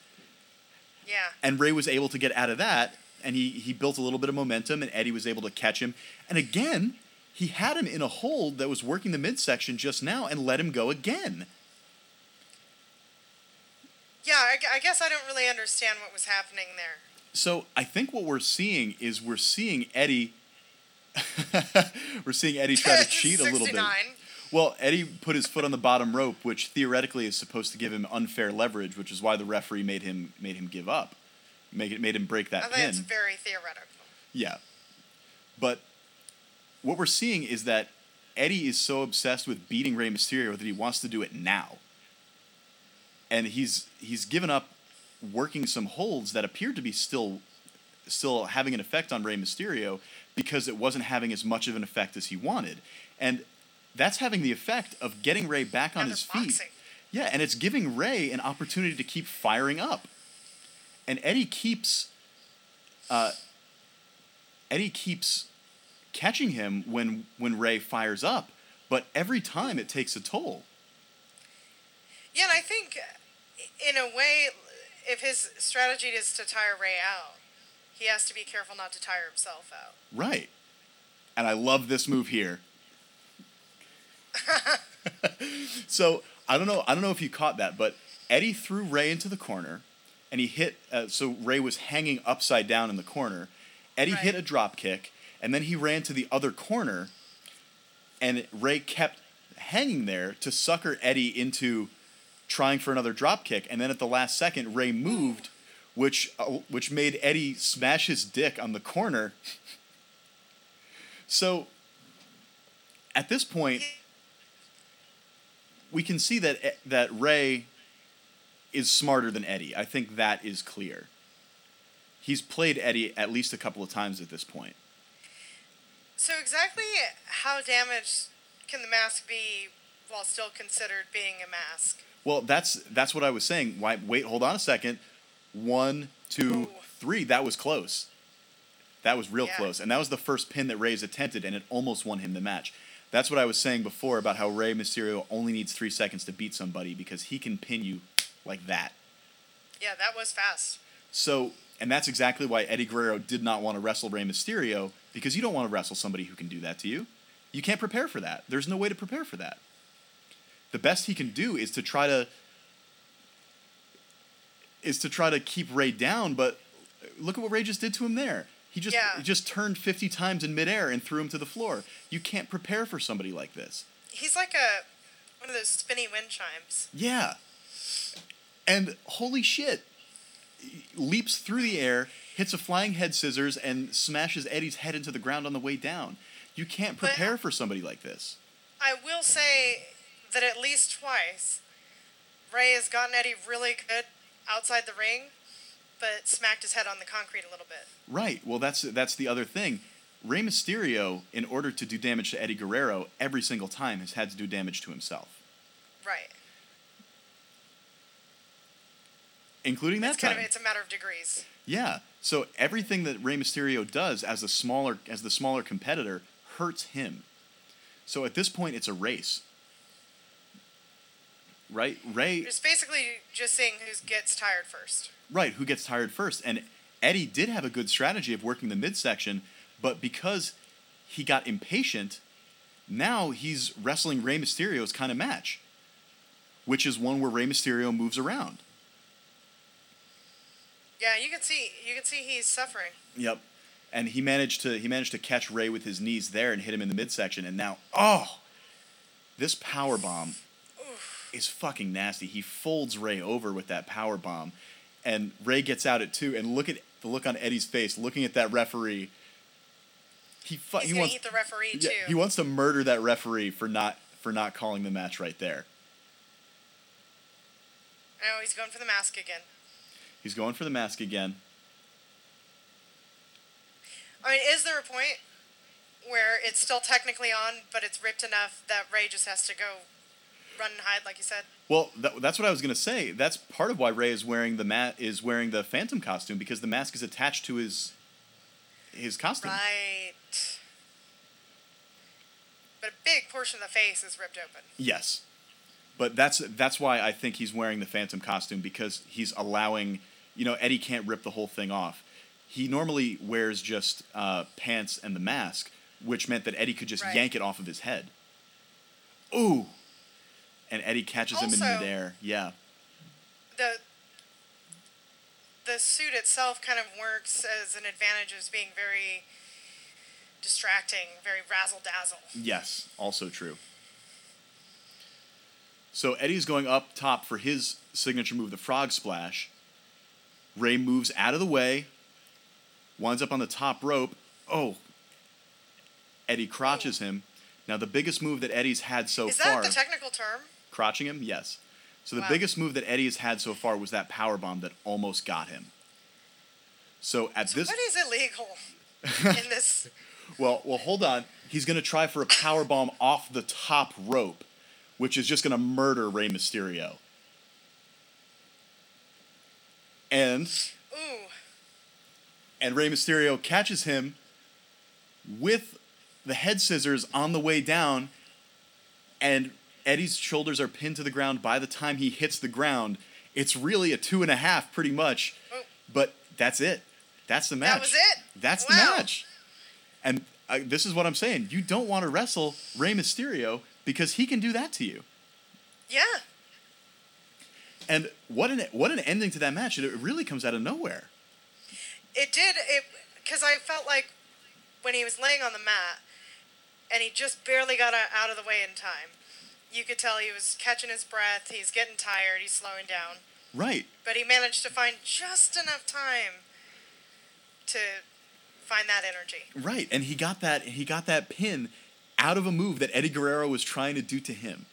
Yeah. And Rey was able to get out of that and he he built a little bit of momentum and Eddie was able to catch him. And again, he had him in a hold that was working the midsection just now and let him go again. Yeah, I, I guess I don't really understand what was happening there. So I think what we're seeing is we're seeing Eddie. we're seeing Eddie try to cheat a little bit. Well, Eddie put his foot on the bottom rope, which theoretically is supposed to give him unfair leverage, which is why the referee made him made him give up, make it made him break I that think pin. it's very theoretical. Yeah. But what we're seeing is that Eddie is so obsessed with beating Rey Mysterio that he wants to do it now. And he's he's given up working some holds that appear to be still still having an effect on Rey Mysterio because it wasn't having as much of an effect as he wanted. And that's having the effect of getting Rey back on his feet. boxing. Yeah, and it's giving Rey an opportunity to keep firing up. And Eddie keeps uh, Eddie keeps catching him when when Rey fires up, but every time it takes a toll. Yeah, and I think in a way, if his strategy is to tire Rey out, he has to be careful not to tire himself out. Right. And I love this move here. so I don't know. I don't know if you caught that, but Eddie threw Rey into the corner, and he hit. Uh, so Rey was hanging upside down in the corner. Eddie Right. hit a drop kick, and then he ran to the other corner, and Rey kept hanging there to sucker Eddie into trying for another drop kick, and then at the last second, Rey moved, which uh, which made Eddie smash his dick on the corner. So at this point, we can see that E- that Rey is smarter than Eddie. I think that is clear. He's played Eddie at least a couple of times at this point. So exactly how damaged can the mask be while still considered being a mask? Well, that's that's what I was saying. Why? Wait, hold on a second. One, two, three. That was close. That was real Yeah. close, and that was the first pin that Rey's attempted, and it almost won him the match. That's what I was saying before about how Rey Mysterio only needs three seconds to beat somebody because he can pin you like that. Yeah, that was fast. So, and that's exactly why Eddie Guerrero did not want to wrestle Rey Mysterio because you don't want to wrestle somebody who can do that to you. You can't prepare for that. There's no way to prepare for that. The best he can do is to try to is to try to keep Rey down, but look at what Rey just did to him there. He just Yeah. he just turned 50 times in midair and threw him to the floor. You can't prepare for somebody like this. He's like a one of those spinny wind chimes. Yeah. And holy shit, leaps through the air, hits a flying head scissors, and smashes Eddie's head into the ground on the way down. You can't But- prepare for somebody like this. I will say that at least twice, Rey has gotten Eddie really good outside the ring, but smacked his head on the concrete a little bit. Right. Well, that's that's the other thing. Rey Mysterio, in order to do damage to Eddie Guerrero, every single time has had to do damage to himself, Right. including that It's kind time. of it's a matter of degrees. Yeah. So everything that Rey Mysterio does as a smaller as the smaller competitor hurts him. So at this point, it's a race. Right? Rey. It's basically just seeing who gets tired first. Right, who gets tired first. And Eddie did have a good strategy of working the midsection, but because he got impatient, now he's wrestling Rey Mysterio's kind of match, which is one where Rey Mysterio moves around. Yeah, you can see you can see he's suffering. Yep. And he managed to he managed to catch Rey with his knees there and hit him in the midsection and now oh this power bomb is fucking nasty. He folds Rey over with that power bomb and Rey gets out at two and look at the look on Eddie's face looking at that referee. He fu- He's he wants eat the referee yeah, too. he wants to murder that referee for not for not calling the match right there. oh, he's going for the mask again. He's going for the mask again. I mean, is there a point where it's still technically on, but it's ripped enough that Rey just has to go run and hide, like you said? Well, that, that's what I was gonna say. That's part of why Rey is wearing the mat is wearing the Phantom costume because the mask is attached to his his costume. Right. But a big portion of the face is ripped open. Yes, but that's that's why I think he's wearing the Phantom costume because he's allowing you know Eddie can't rip the whole thing off. He normally wears just uh, pants and the mask, which meant that Eddie could just Right. yank it off of his head. Ooh, and Eddie catches him in Also- midair. Yeah, The the suit itself kind of works as an advantage as being very distracting, very razzle dazzle. Yes, also true. So Eddie's going up top for his signature move, the frog splash. Rey moves out of the way, winds up on the top rope. Oh, Eddie crotches him. Now the biggest move that Eddie's had so far. is far, that the technical term? Crotching him, yes. So the Wow. biggest move that Eddie has had so far was that power bomb that almost got him. So at So this, what is illegal in this? Well, well, hold on. He's going to try for a power bomb off the top rope, which is just going to murder Rey Mysterio. And Ooh, and Rey Mysterio catches him with the head scissors on the way down, and Eddie's shoulders are pinned to the ground by the time he hits the ground. It's really a two and a half, pretty much. Oh. But that's it. That's the match. That was it? That's Wow. the match. And I, this is what I'm saying. You don't want to wrestle Rey Mysterio because he can do that to you. yeah. And what an what an ending to that match! It really comes out of nowhere. It did it because I felt like when he was laying on the mat and he just barely got out of the way in time. You could tell he was catching his breath. He's getting tired. He's slowing down, Right. but he managed to find just enough time to find that energy. Right, and he got that he got that pin out of a move that Eddie Guerrero was trying to do to him.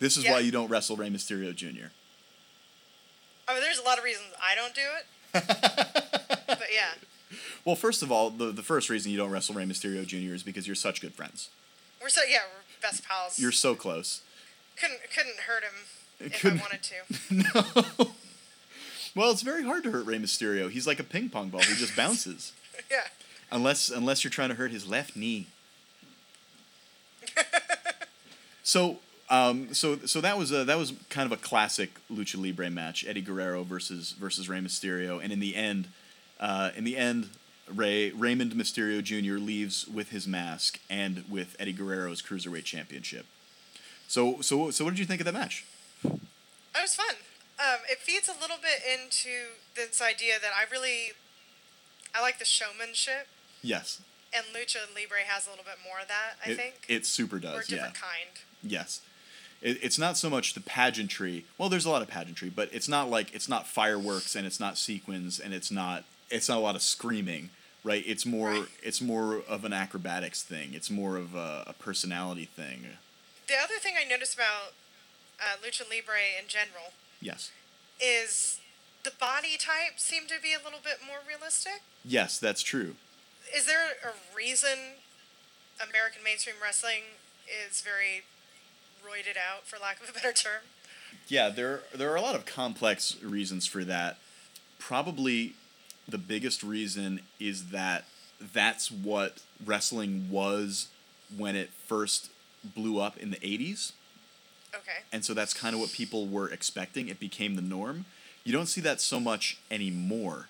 This is Yeah. why you don't wrestle Rey Mysterio Jr. I mean, there's a lot of reasons I don't do it, but yeah, Well, first of all, the, the first reason you don't wrestle Rey Mysterio Jr. is because you're such good friends. we're so yeah we're best pals. You're so close. couldn't couldn't hurt him if Couldn't- I wanted to. no. Well, it's very hard to hurt Rey Mysterio. He's like a ping pong ball. He just bounces. yeah. unless unless you're trying to hurt his left knee. so um, so so that was a that was kind of a classic lucha libre match: Eddie Guerrero versus versus Rey Mysterio, and in the end, uh, in the end, Rey Raymond Mysterio Jr. leaves with his mask and with Eddie Guerrero's cruiserweight championship. So so so what did you think of that match? It was fun. Um, it feeds a little bit into this idea that I really, I like the showmanship, Yes, and Lucha Libre has a little bit more of that. I it, think, it super or a does. Yeah. kind. Yes. It, it's not so much the pageantry. Well, there's a lot of pageantry, but it's not like it's not fireworks and it's not sequins and it's not it's not a lot of screaming, right? It's more Right. it's more of an acrobatics thing. It's more of a, a personality thing. The other thing I noticed about uh, Lucha Libre in general Yes. is the body type seemed to be a little bit more realistic. Yes, that's true. Is there a reason American mainstream wrestling is very roided out, for lack of a better term? Yeah, there there are a lot of complex reasons for that. Probably the biggest reason is that that's what wrestling was when it first blew up in the 80s. Okay. and so that's kind of what people were expecting. It became the norm. You don't see that so much anymore.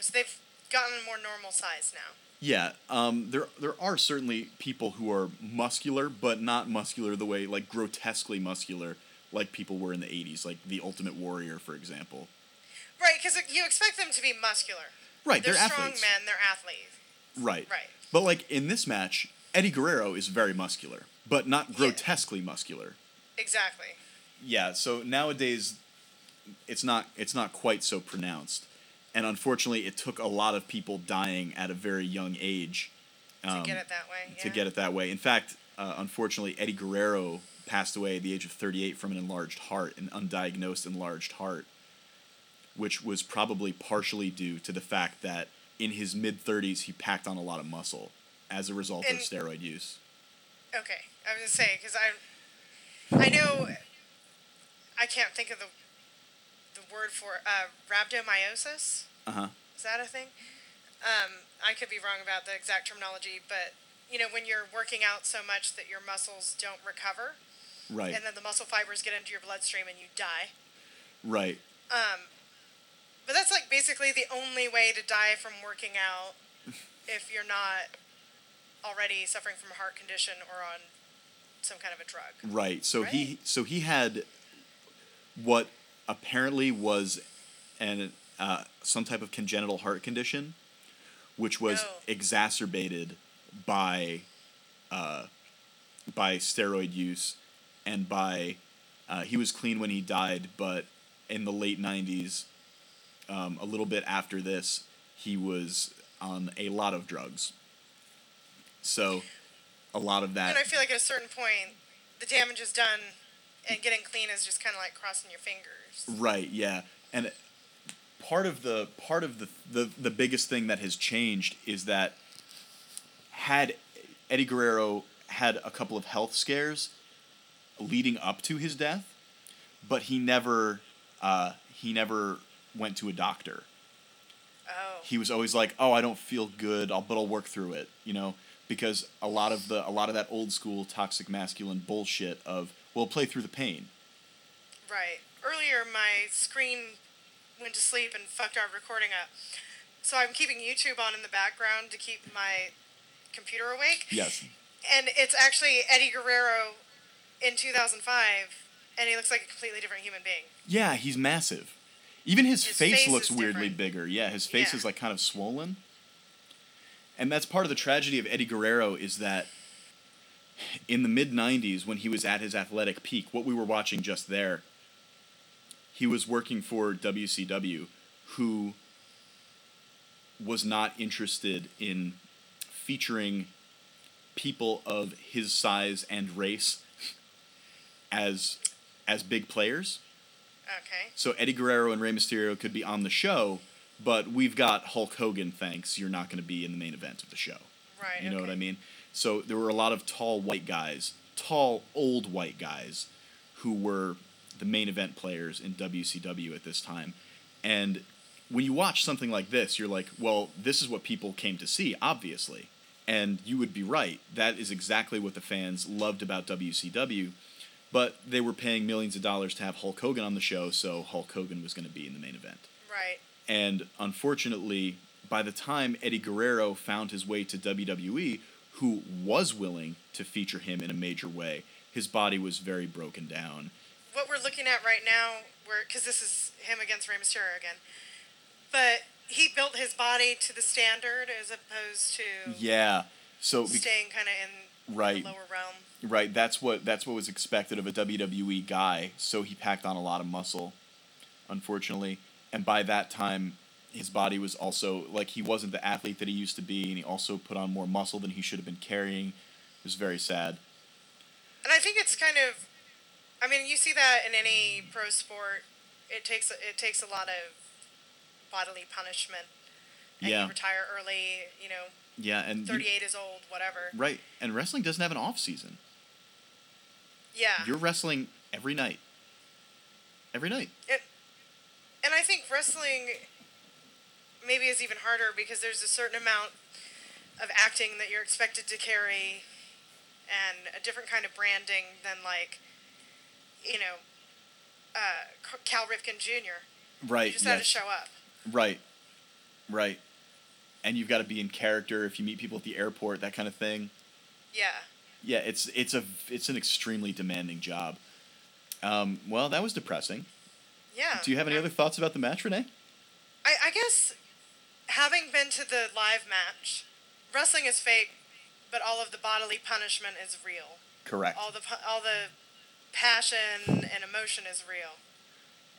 So they've gotten a more normal size now. Yeah, um, there there are certainly people who are muscular, but not muscular the way like grotesquely muscular, like people were in the '80s, like the Ultimate Warrior, for example. Right, because you expect them to be muscular. Right, They're, they're, strong athletes. men, they're athletes. Right. Right. But like in this match, Eddie Guerrero is very muscular, but not Yeah. grotesquely muscular. Exactly. Yeah, so nowadays it's not it's not quite so pronounced. And unfortunately, it took a lot of people dying at a very young age To get it that way. Yeah. Um, to get it that way. In fact, uh, unfortunately, Eddie Guerrero passed away at the age of 38 from an enlarged heart, an undiagnosed enlarged heart, which was probably partially due to the fact that in his mid 30s he packed on a lot of muscle as a result of steroid use. Okay, I was gonna say because I, I know, I can't think of the, the word for uh, rhabdomyosis. Uh huh. Is that a thing? Um, I could be wrong about the exact terminology, but you know when you're working out so much that your muscles don't recover, Right. and then the muscle fibers get into your bloodstream and you die. right. Um, but that's like basically the only way to die from working out if you're not already suffering from a heart condition or on some kind of a drug. Right. So he so he had what apparently was an uh, some type of congenital heart condition, which was Oh. exacerbated by uh, by steroid use and by uh, he was clean when he died, but in the late '90s, um, a little bit after this, he was on a lot of drugs. So, a lot of that. And I feel like at a certain point, the damage is done, and getting clean is just kind of like crossing your fingers. Right. Yeah. And part of the part of the, the the biggest thing that has changed is that had Eddie Guerrero had a couple of health scares leading up to his death, but he never uh, he never went to a doctor. Oh. He was always like, "Oh, I don't feel good. I'll but I'll work through it." You know, because a lot of the a lot of that old school toxic masculine bullshit of, "Well, play through the pain." Right. Earlier, my screen went to sleep and fucked our recording up. So I'm keeping YouTube on in the background to keep my computer awake. Yes. And it's actually Eddie Guerrero in 2005, and he looks like a completely different human being. Yeah, he's massive. Even his, His face, face looks weirdly different. bigger. Yeah, his face Yeah. is like kind of swollen. And that's part of the tragedy of Eddie Guerrero is that in the mid 90s when he was at his athletic peak, what we were watching just there, he was working for WCW who was not interested in featuring people of his size and race as as big players. Okay. So Eddie Guerrero and Rey Mysterio could be on the show, but we've got Hulk Hogan. Thanks, you're not going to be in the main event of the show. Right. You know what. I mean? So there were a lot of tall white guys, tall old white guys, who were the main event players in WCW at this time, and when you watch something like this, you're like, well, this is what people came to see, obviously. And you would be right. That is exactly what the fans loved about WCW. But they were paying millions of dollars to have Hulk Hogan on the show, so Hulk Hogan was going to be in the main event. Right. And unfortunately, by the time Eddie Guerrero found his way to WWE, who was willing to feature him in a major way, his body was very broken down. What we're looking at right now, because this is him against Rey Mysterio again, but he built his body to the standard as opposed to Yeah. So staying kind of in right, the lower realm. Right. That's what that's what was expected of a WWE guy. So he packed on a lot of muscle, unfortunately. And by that time, his body was also like he wasn't the athlete that he used to be, and he also put on more muscle than he should have been carrying. It was very sad. And I think it's kind of, I mean, you see that in any pro sport. It takes it takes a lot of bodily punishment. And Yeah. you retire early. You know, Yeah, and you- thirty eight is old. Whatever. right. And wrestling doesn't have an off season. Yeah. You're wrestling every night. Every night. It, and I think wrestling maybe is even harder because there's a certain amount of acting that you're expected to carry and a different kind of branding than like you know uh, Cal Ripken Jr. Right. You just had to show up. Right. Right. And you've got to be in character if you meet people at the airport, that kind of thing. Yeah. Yeah, it's it's a it's an extremely demanding job. Um, well, that was depressing. Yeah. Do you have any Um, other thoughts about the match, Renee? I, I guess having been to the live match, wrestling is fake, but all of the bodily punishment is real. Correct. All the all the passion and emotion is real.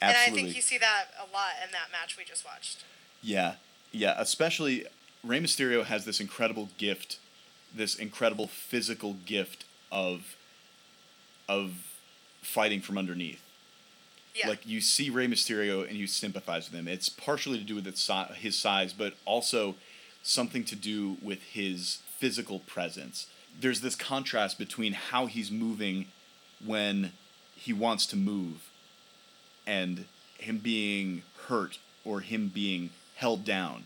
Absolutely. And I think you see that a lot in that match we just watched. Yeah, yeah. Especially Rey Mysterio has this incredible gift, this incredible physical gift of of fighting from underneath. Yeah. Like you see Rey Mysterio and you sympathize with him. It's partially to do with si- his size, but also something to do with his physical presence. There's this contrast between how he's moving when he wants to move and him being hurt or him being held down.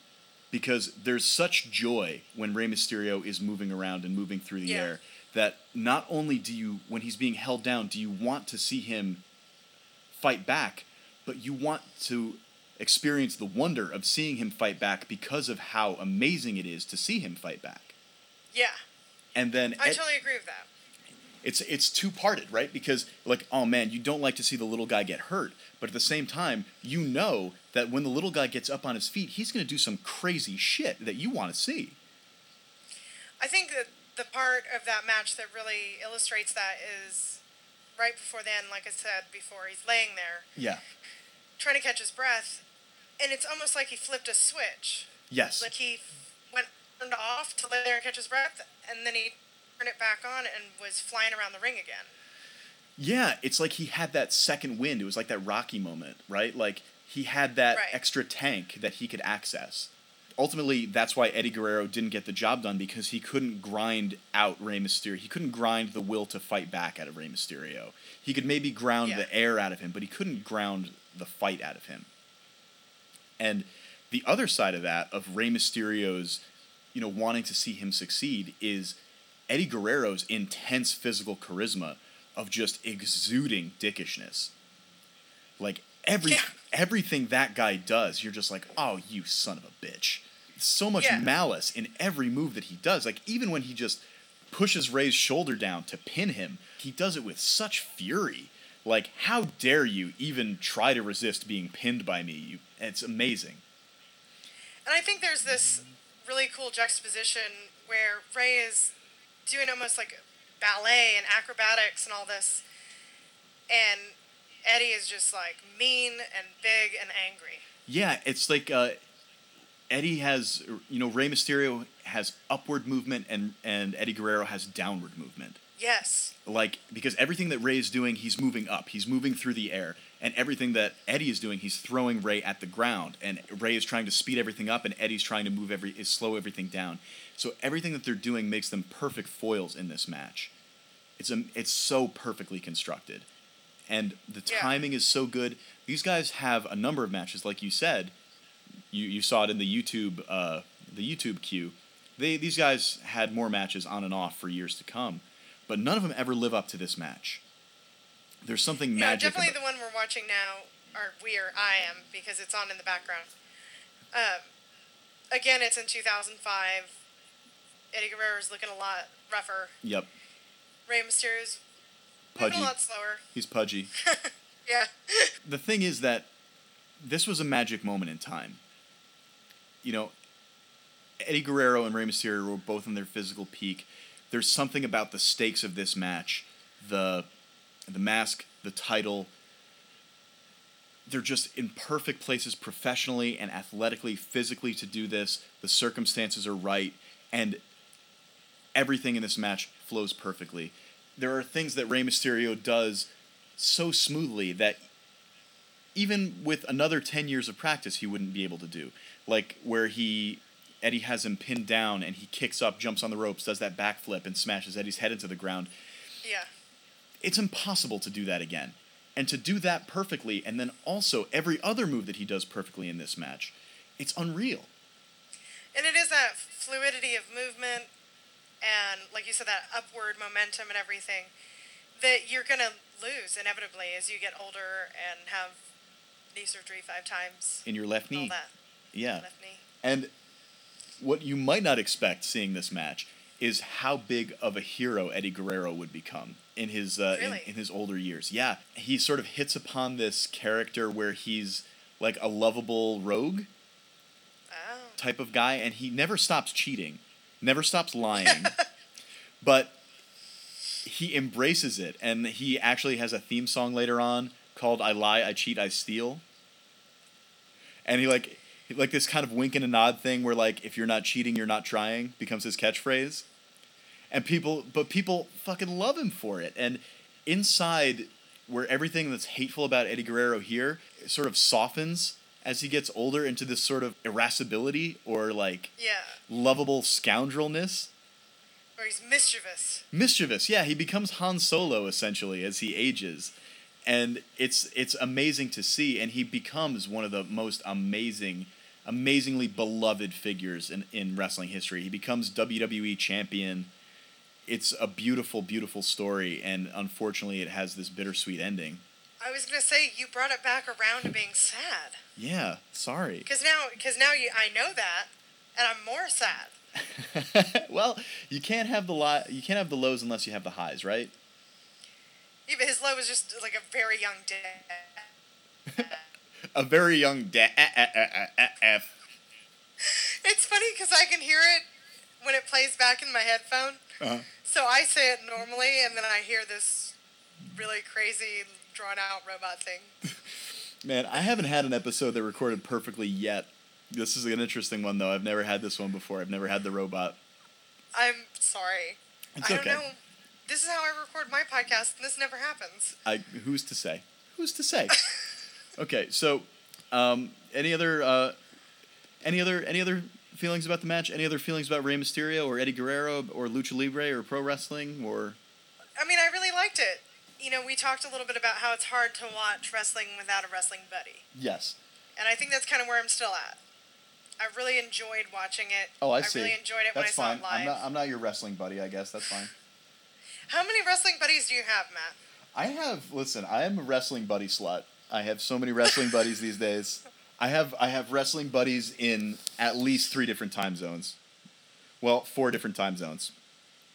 Because there's such joy when Rey Mysterio is moving around and moving through the Yeah. air that not only do you, when he's being held down, do you want to see him fight back, but you want to experience the wonder of seeing him fight back because of how amazing it is to see him fight back. yeah. And then I totally agree with that. It's it's two parted, right? Because like, oh man, you don't like to see the little guy get hurt, but at the same time, you know that when the little guy gets up on his feet, he's going to do some crazy shit that you want to see. I think that the part of that match that really illustrates that is right before then, like I said before, he's laying there Yeah. trying to catch his breath, and it's almost like he flipped a switch. Yes. Like he went off to lay there and catch his breath, and then he turned it back on and was flying around the ring again. Yeah, it's like he had that second wind. It was like that Rocky moment, right? Like he had that Right. extra tank that he could access. Ultimately, that's why Eddie Guerrero didn't get the job done because he couldn't grind out Rey Mysterio. He couldn't grind the will to fight back out of Rey Mysterio. He could maybe ground Yeah. the air out of him, but he couldn't ground the fight out of him. And the other side of that, of Rey Mysterio's, you know, wanting to see him succeed, is Eddie Guerrero's intense physical charisma of just exuding dickishness. Like every Yeah. everything that guy does, you're just like, oh, you son of a bitch. So much Yeah. malice in every move that he does. Like even when he just pushes Rey's shoulder down to pin him, he does it with such fury. Like, how dare you even try to resist being pinned by me? You, it's amazing. And I think there's this really cool juxtaposition where Rey is doing almost like ballet and acrobatics and all this, and Eddie is just like mean and big and angry. Yeah, it's like uh, Eddie has, you know, Rey Mysterio has upward movement and and Eddie Guerrero has downward movement. Yes. Like because everything that Rey is doing, he's moving up, he's moving through the air, and everything that Eddie is doing, he's throwing Rey at the ground, and Rey is trying to speed everything up, and Eddie's trying to move every is slow everything down. So everything that they're doing makes them perfect foils in this match. It's a, it's so perfectly constructed, and the Yeah. timing is so good. These guys have a number of matches, like you said, you you saw it in the YouTube uh, the YouTube queue. They these guys had more matches on and off for years to come, but none of them ever live up to this match. There's something Yeah, magic. definitely about- the one we're watching now, or we or I am because it's on in the background. Um, again, it's in 2005. Eddie Guerrero's looking a lot rougher. Yep, Rey Mysterio's pudgy. a lot slower. He's pudgy. Yeah. the thing is that this was a magic moment in time. You know, Eddie Guerrero and Rey Mysterio were both in their physical peak. There's something about the stakes of this match, the the mask, the title. They're just in perfect places professionally and athletically, physically to do this. The circumstances are right, and everything in this match flows perfectly. There are things that Rey Mysterio does so smoothly that even with another 10 years of practice he wouldn't be able to do like where he eddie has him pinned down and he kicks up jumps on the ropes does that backflip and smashes eddie's head into the ground Yeah. it's impossible to do that again and to do that perfectly and then also every other move that he does perfectly in this match it's unreal And it is that fluidity of movement and, like you said, that upward momentum and everything that you're going to lose inevitably as you get older and have knee surgery five times. in your left knee that. yeah Left knee. And what you might not expect seeing this match is how big of a hero Eddie Guerrero would become in his uh, Really? in, in his older years. Yeah, he sort of hits upon this character where he's like a lovable rogue Oh. type of guy, and he never stops cheating, never stops lying, but he embraces it, and he actually has a theme song later on called "I Lie, I Cheat, I Steal," and he like like this kind of wink and a nod thing where like if you're not cheating, you're not trying becomes his catchphrase, and people but people fucking love him for it, and inside where everything that's hateful about Eddie Guerrero here sort of softens as he gets older into this sort of irascibility or like Yeah. lovable scoundrelness. Or he's mischievous. Mischievous, yeah, he becomes Han Solo essentially as he ages. And it's it's amazing to see and he becomes one of the most amazing amazingly beloved figures in, in wrestling history. He becomes WWE champion. It's a beautiful, beautiful story, and unfortunately, it has this bittersweet ending. I was gonna say you brought it back around to being sad. Yeah, sorry. Because now, because now you, I know that, and I'm more sad. well, you can't have the li- you can't have the lows unless you have the highs, right? Even his low was just like a very young dad. A very young dad. F. It's funny because I can hear it when it plays back in my headphone. Uh-huh. So I say it normally, and then I hear this really crazy, drawn out robot thing. Man, I haven't had an episode that recorded perfectly yet. This is an interesting one though. I've never had this one before. I've never had the robot. I'm sorry. It's I okay. don't know. This is how I record my podcast, and this never happens. I who's to say? Who's to say? okay, so um, any other uh, any other any other feelings about the match? Any other feelings about Rey Mysterio or Eddie Guerrero or Lucha Libre or pro wrestling or I mean, I really liked it. You know, we talked a little bit about how it's hard to watch wrestling without a wrestling buddy. yes? And I think that's kind of where I'm still at. I really enjoyed watching it. Oh, I see. I really enjoyed it That's when I fine. saw it live. I'm not I'm not your wrestling buddy. I guess that's fine. How many wrestling buddies do you have, Matt? I have listen. I am a wrestling buddy slut. I have so many wrestling buddies these days. I have I have wrestling buddies in at least three different time zones. Well, four different time zones.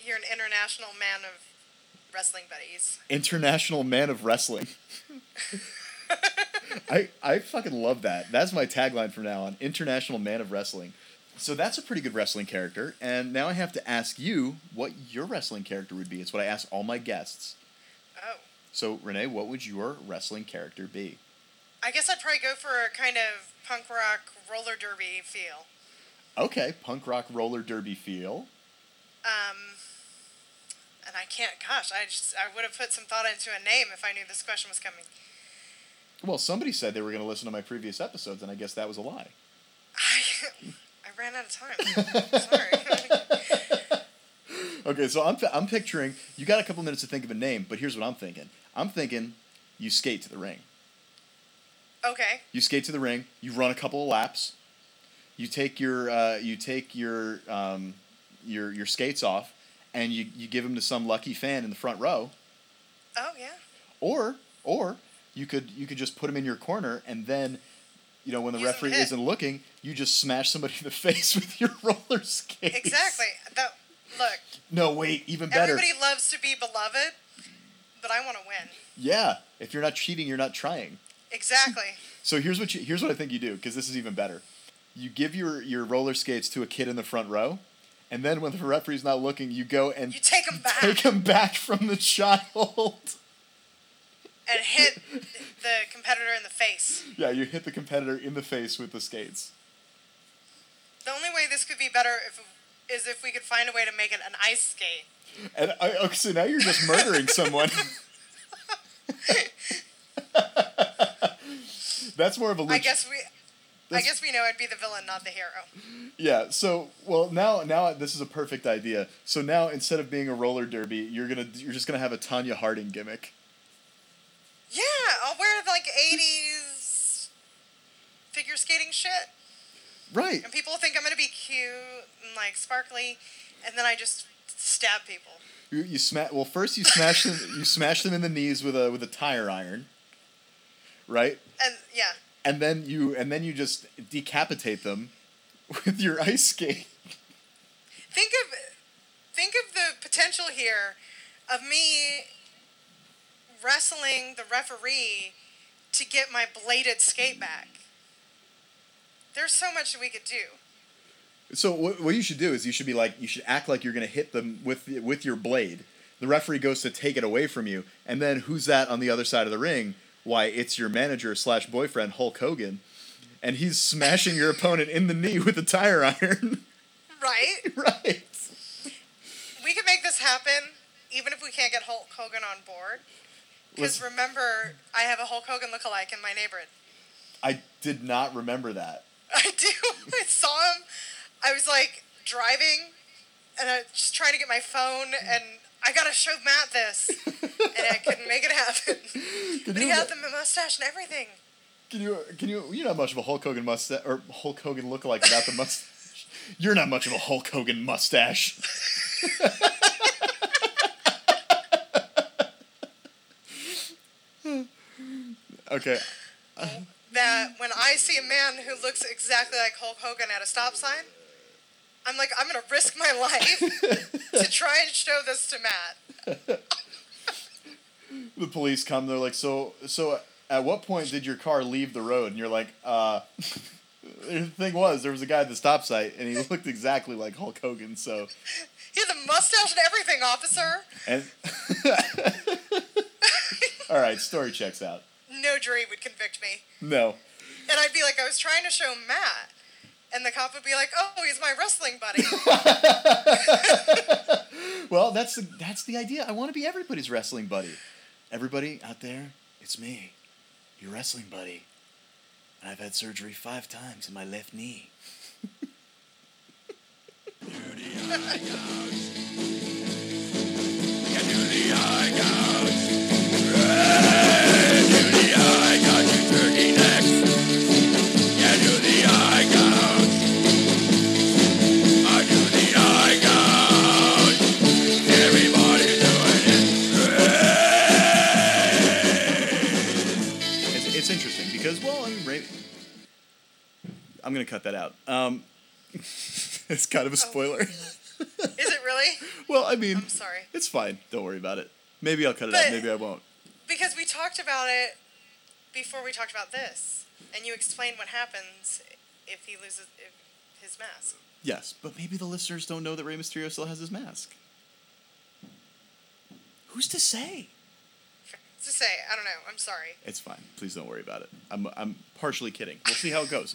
You're an international man of wrestling buddies. International man of wrestling. I I fucking love that. That's my tagline from now on. International man of wrestling. So that's a pretty good wrestling character. And now I have to ask you what your wrestling character would be. It's what I ask all my guests. Oh. So Renee, what would your wrestling character be? I guess I'd probably go for a kind of punk rock roller derby feel. Okay, punk rock roller derby feel. Um, and I can't, gosh, I just, I would have put some thought into a name if I knew this question was coming. Well, somebody said they were going to listen to my previous episodes, and I guess that was a lie. I, I ran out of time. Sorry. Okay, so I'm, I'm picturing you got a couple minutes to think of a name, but here's what I'm thinking. I'm thinking you skate to the ring. okay. You skate to the ring, you run a couple of laps, You take your uh, you take your um, your your skates off, and you you give them to some lucky fan in the front row, Oh yeah. or or you could you could just put them in your corner, and then. You know, when the Use referee isn't looking, you just smash somebody in the face with your roller skates. Exactly. That look. No, wait, even better. Everybody loves to be beloved, but I want to win. Yeah, if you're not cheating, you're not trying. Exactly. So here's what you here's what I think you do because this is even better. You give your your roller skates to a kid in the front row, and then when the referee's not looking, you go and You take 'em back. Take him back from the child. and hit the competitor in the face. yeah, you hit the competitor in the face with the skates. The only way this could be better if is if we could find a way to make it an ice skate. And I, okay, so now you're just murdering someone. That's more of a. I leg- guess we. I guess we know I'd be the villain, not the hero. Yeah. So well now now this is a perfect idea. So now instead of being a roller derby, you're gonna you're just gonna have a Tonya Harding gimmick. Yeah, I'll wear like '80s figure skating shit, Right. and people think I'm gonna be cute and like sparkly, and then I just stab people. You, you smash. Well, first you smash them. You smash them in the knees with a with a tire iron. Right. And yeah, And then you and then you just decapitate them with your ice skate. think of think of the potential here of me wrestling the referee to get my bladed skate back. There's so much we could do. So what, what you should do is you should be like you should act like you're gonna hit them with with your blade. The referee goes to take it away from you, and then who's that on the other side of the ring? Why, it's your manager slash boyfriend Hulk Hogan, and he's smashing your opponent in the knee with a tire iron. Right? right. We can make this happen even if we can't get Hulk Hogan on board. Because remember, I have a Hulk Hogan lookalike in my neighborhood. I did not remember that. I do. I saw him. I was like driving, and I was just trying to get my phone, and I gotta show Matt this, and I couldn't make it happen. Can But he had the mustache and everything. Can you can you you're not much of a Hulk Hogan mustache or Hulk Hogan lookalike without the mustache. You're not much of a Hulk Hogan mustache. okay. That when I see a man who looks exactly like Hulk Hogan at a stop sign, I'm like, I'm gonna risk my life to try and show this to Matt. The police come. They're like, so so. At what point did your car leave the road? And you're like, uh. The thing was, there was a guy at the stop site, and he looked exactly like Hulk Hogan. So, He had the mustache and everything, officer. and all right, story checks out. No jury would convict me. No, And I'd be like, I was trying to show Matt. And the cop would be like, oh, he's my wrestling buddy. Well, that's the that's the idea. I want to be everybody's wrestling buddy. Everybody out there, it's me, your wrestling buddy. And I've had surgery five times in my left knee. It's, it's interesting because, well, I mean, Rey, I'm gonna cut that out. Um, it's kind of a spoiler. Is it really? well, I mean, I'm sorry. it's fine. Don't worry about it. Maybe I'll cut it But- out. Maybe I won't. Because we talked about it before we talked about this. And you explained what happens if he loses if his mask. Yes, but maybe the listeners don't know that Rey Mysterio still has his mask. Who's to say? To say, I don't know. I'm sorry. It's fine. Please don't worry about it. I'm, I'm partially kidding. We'll see how it goes.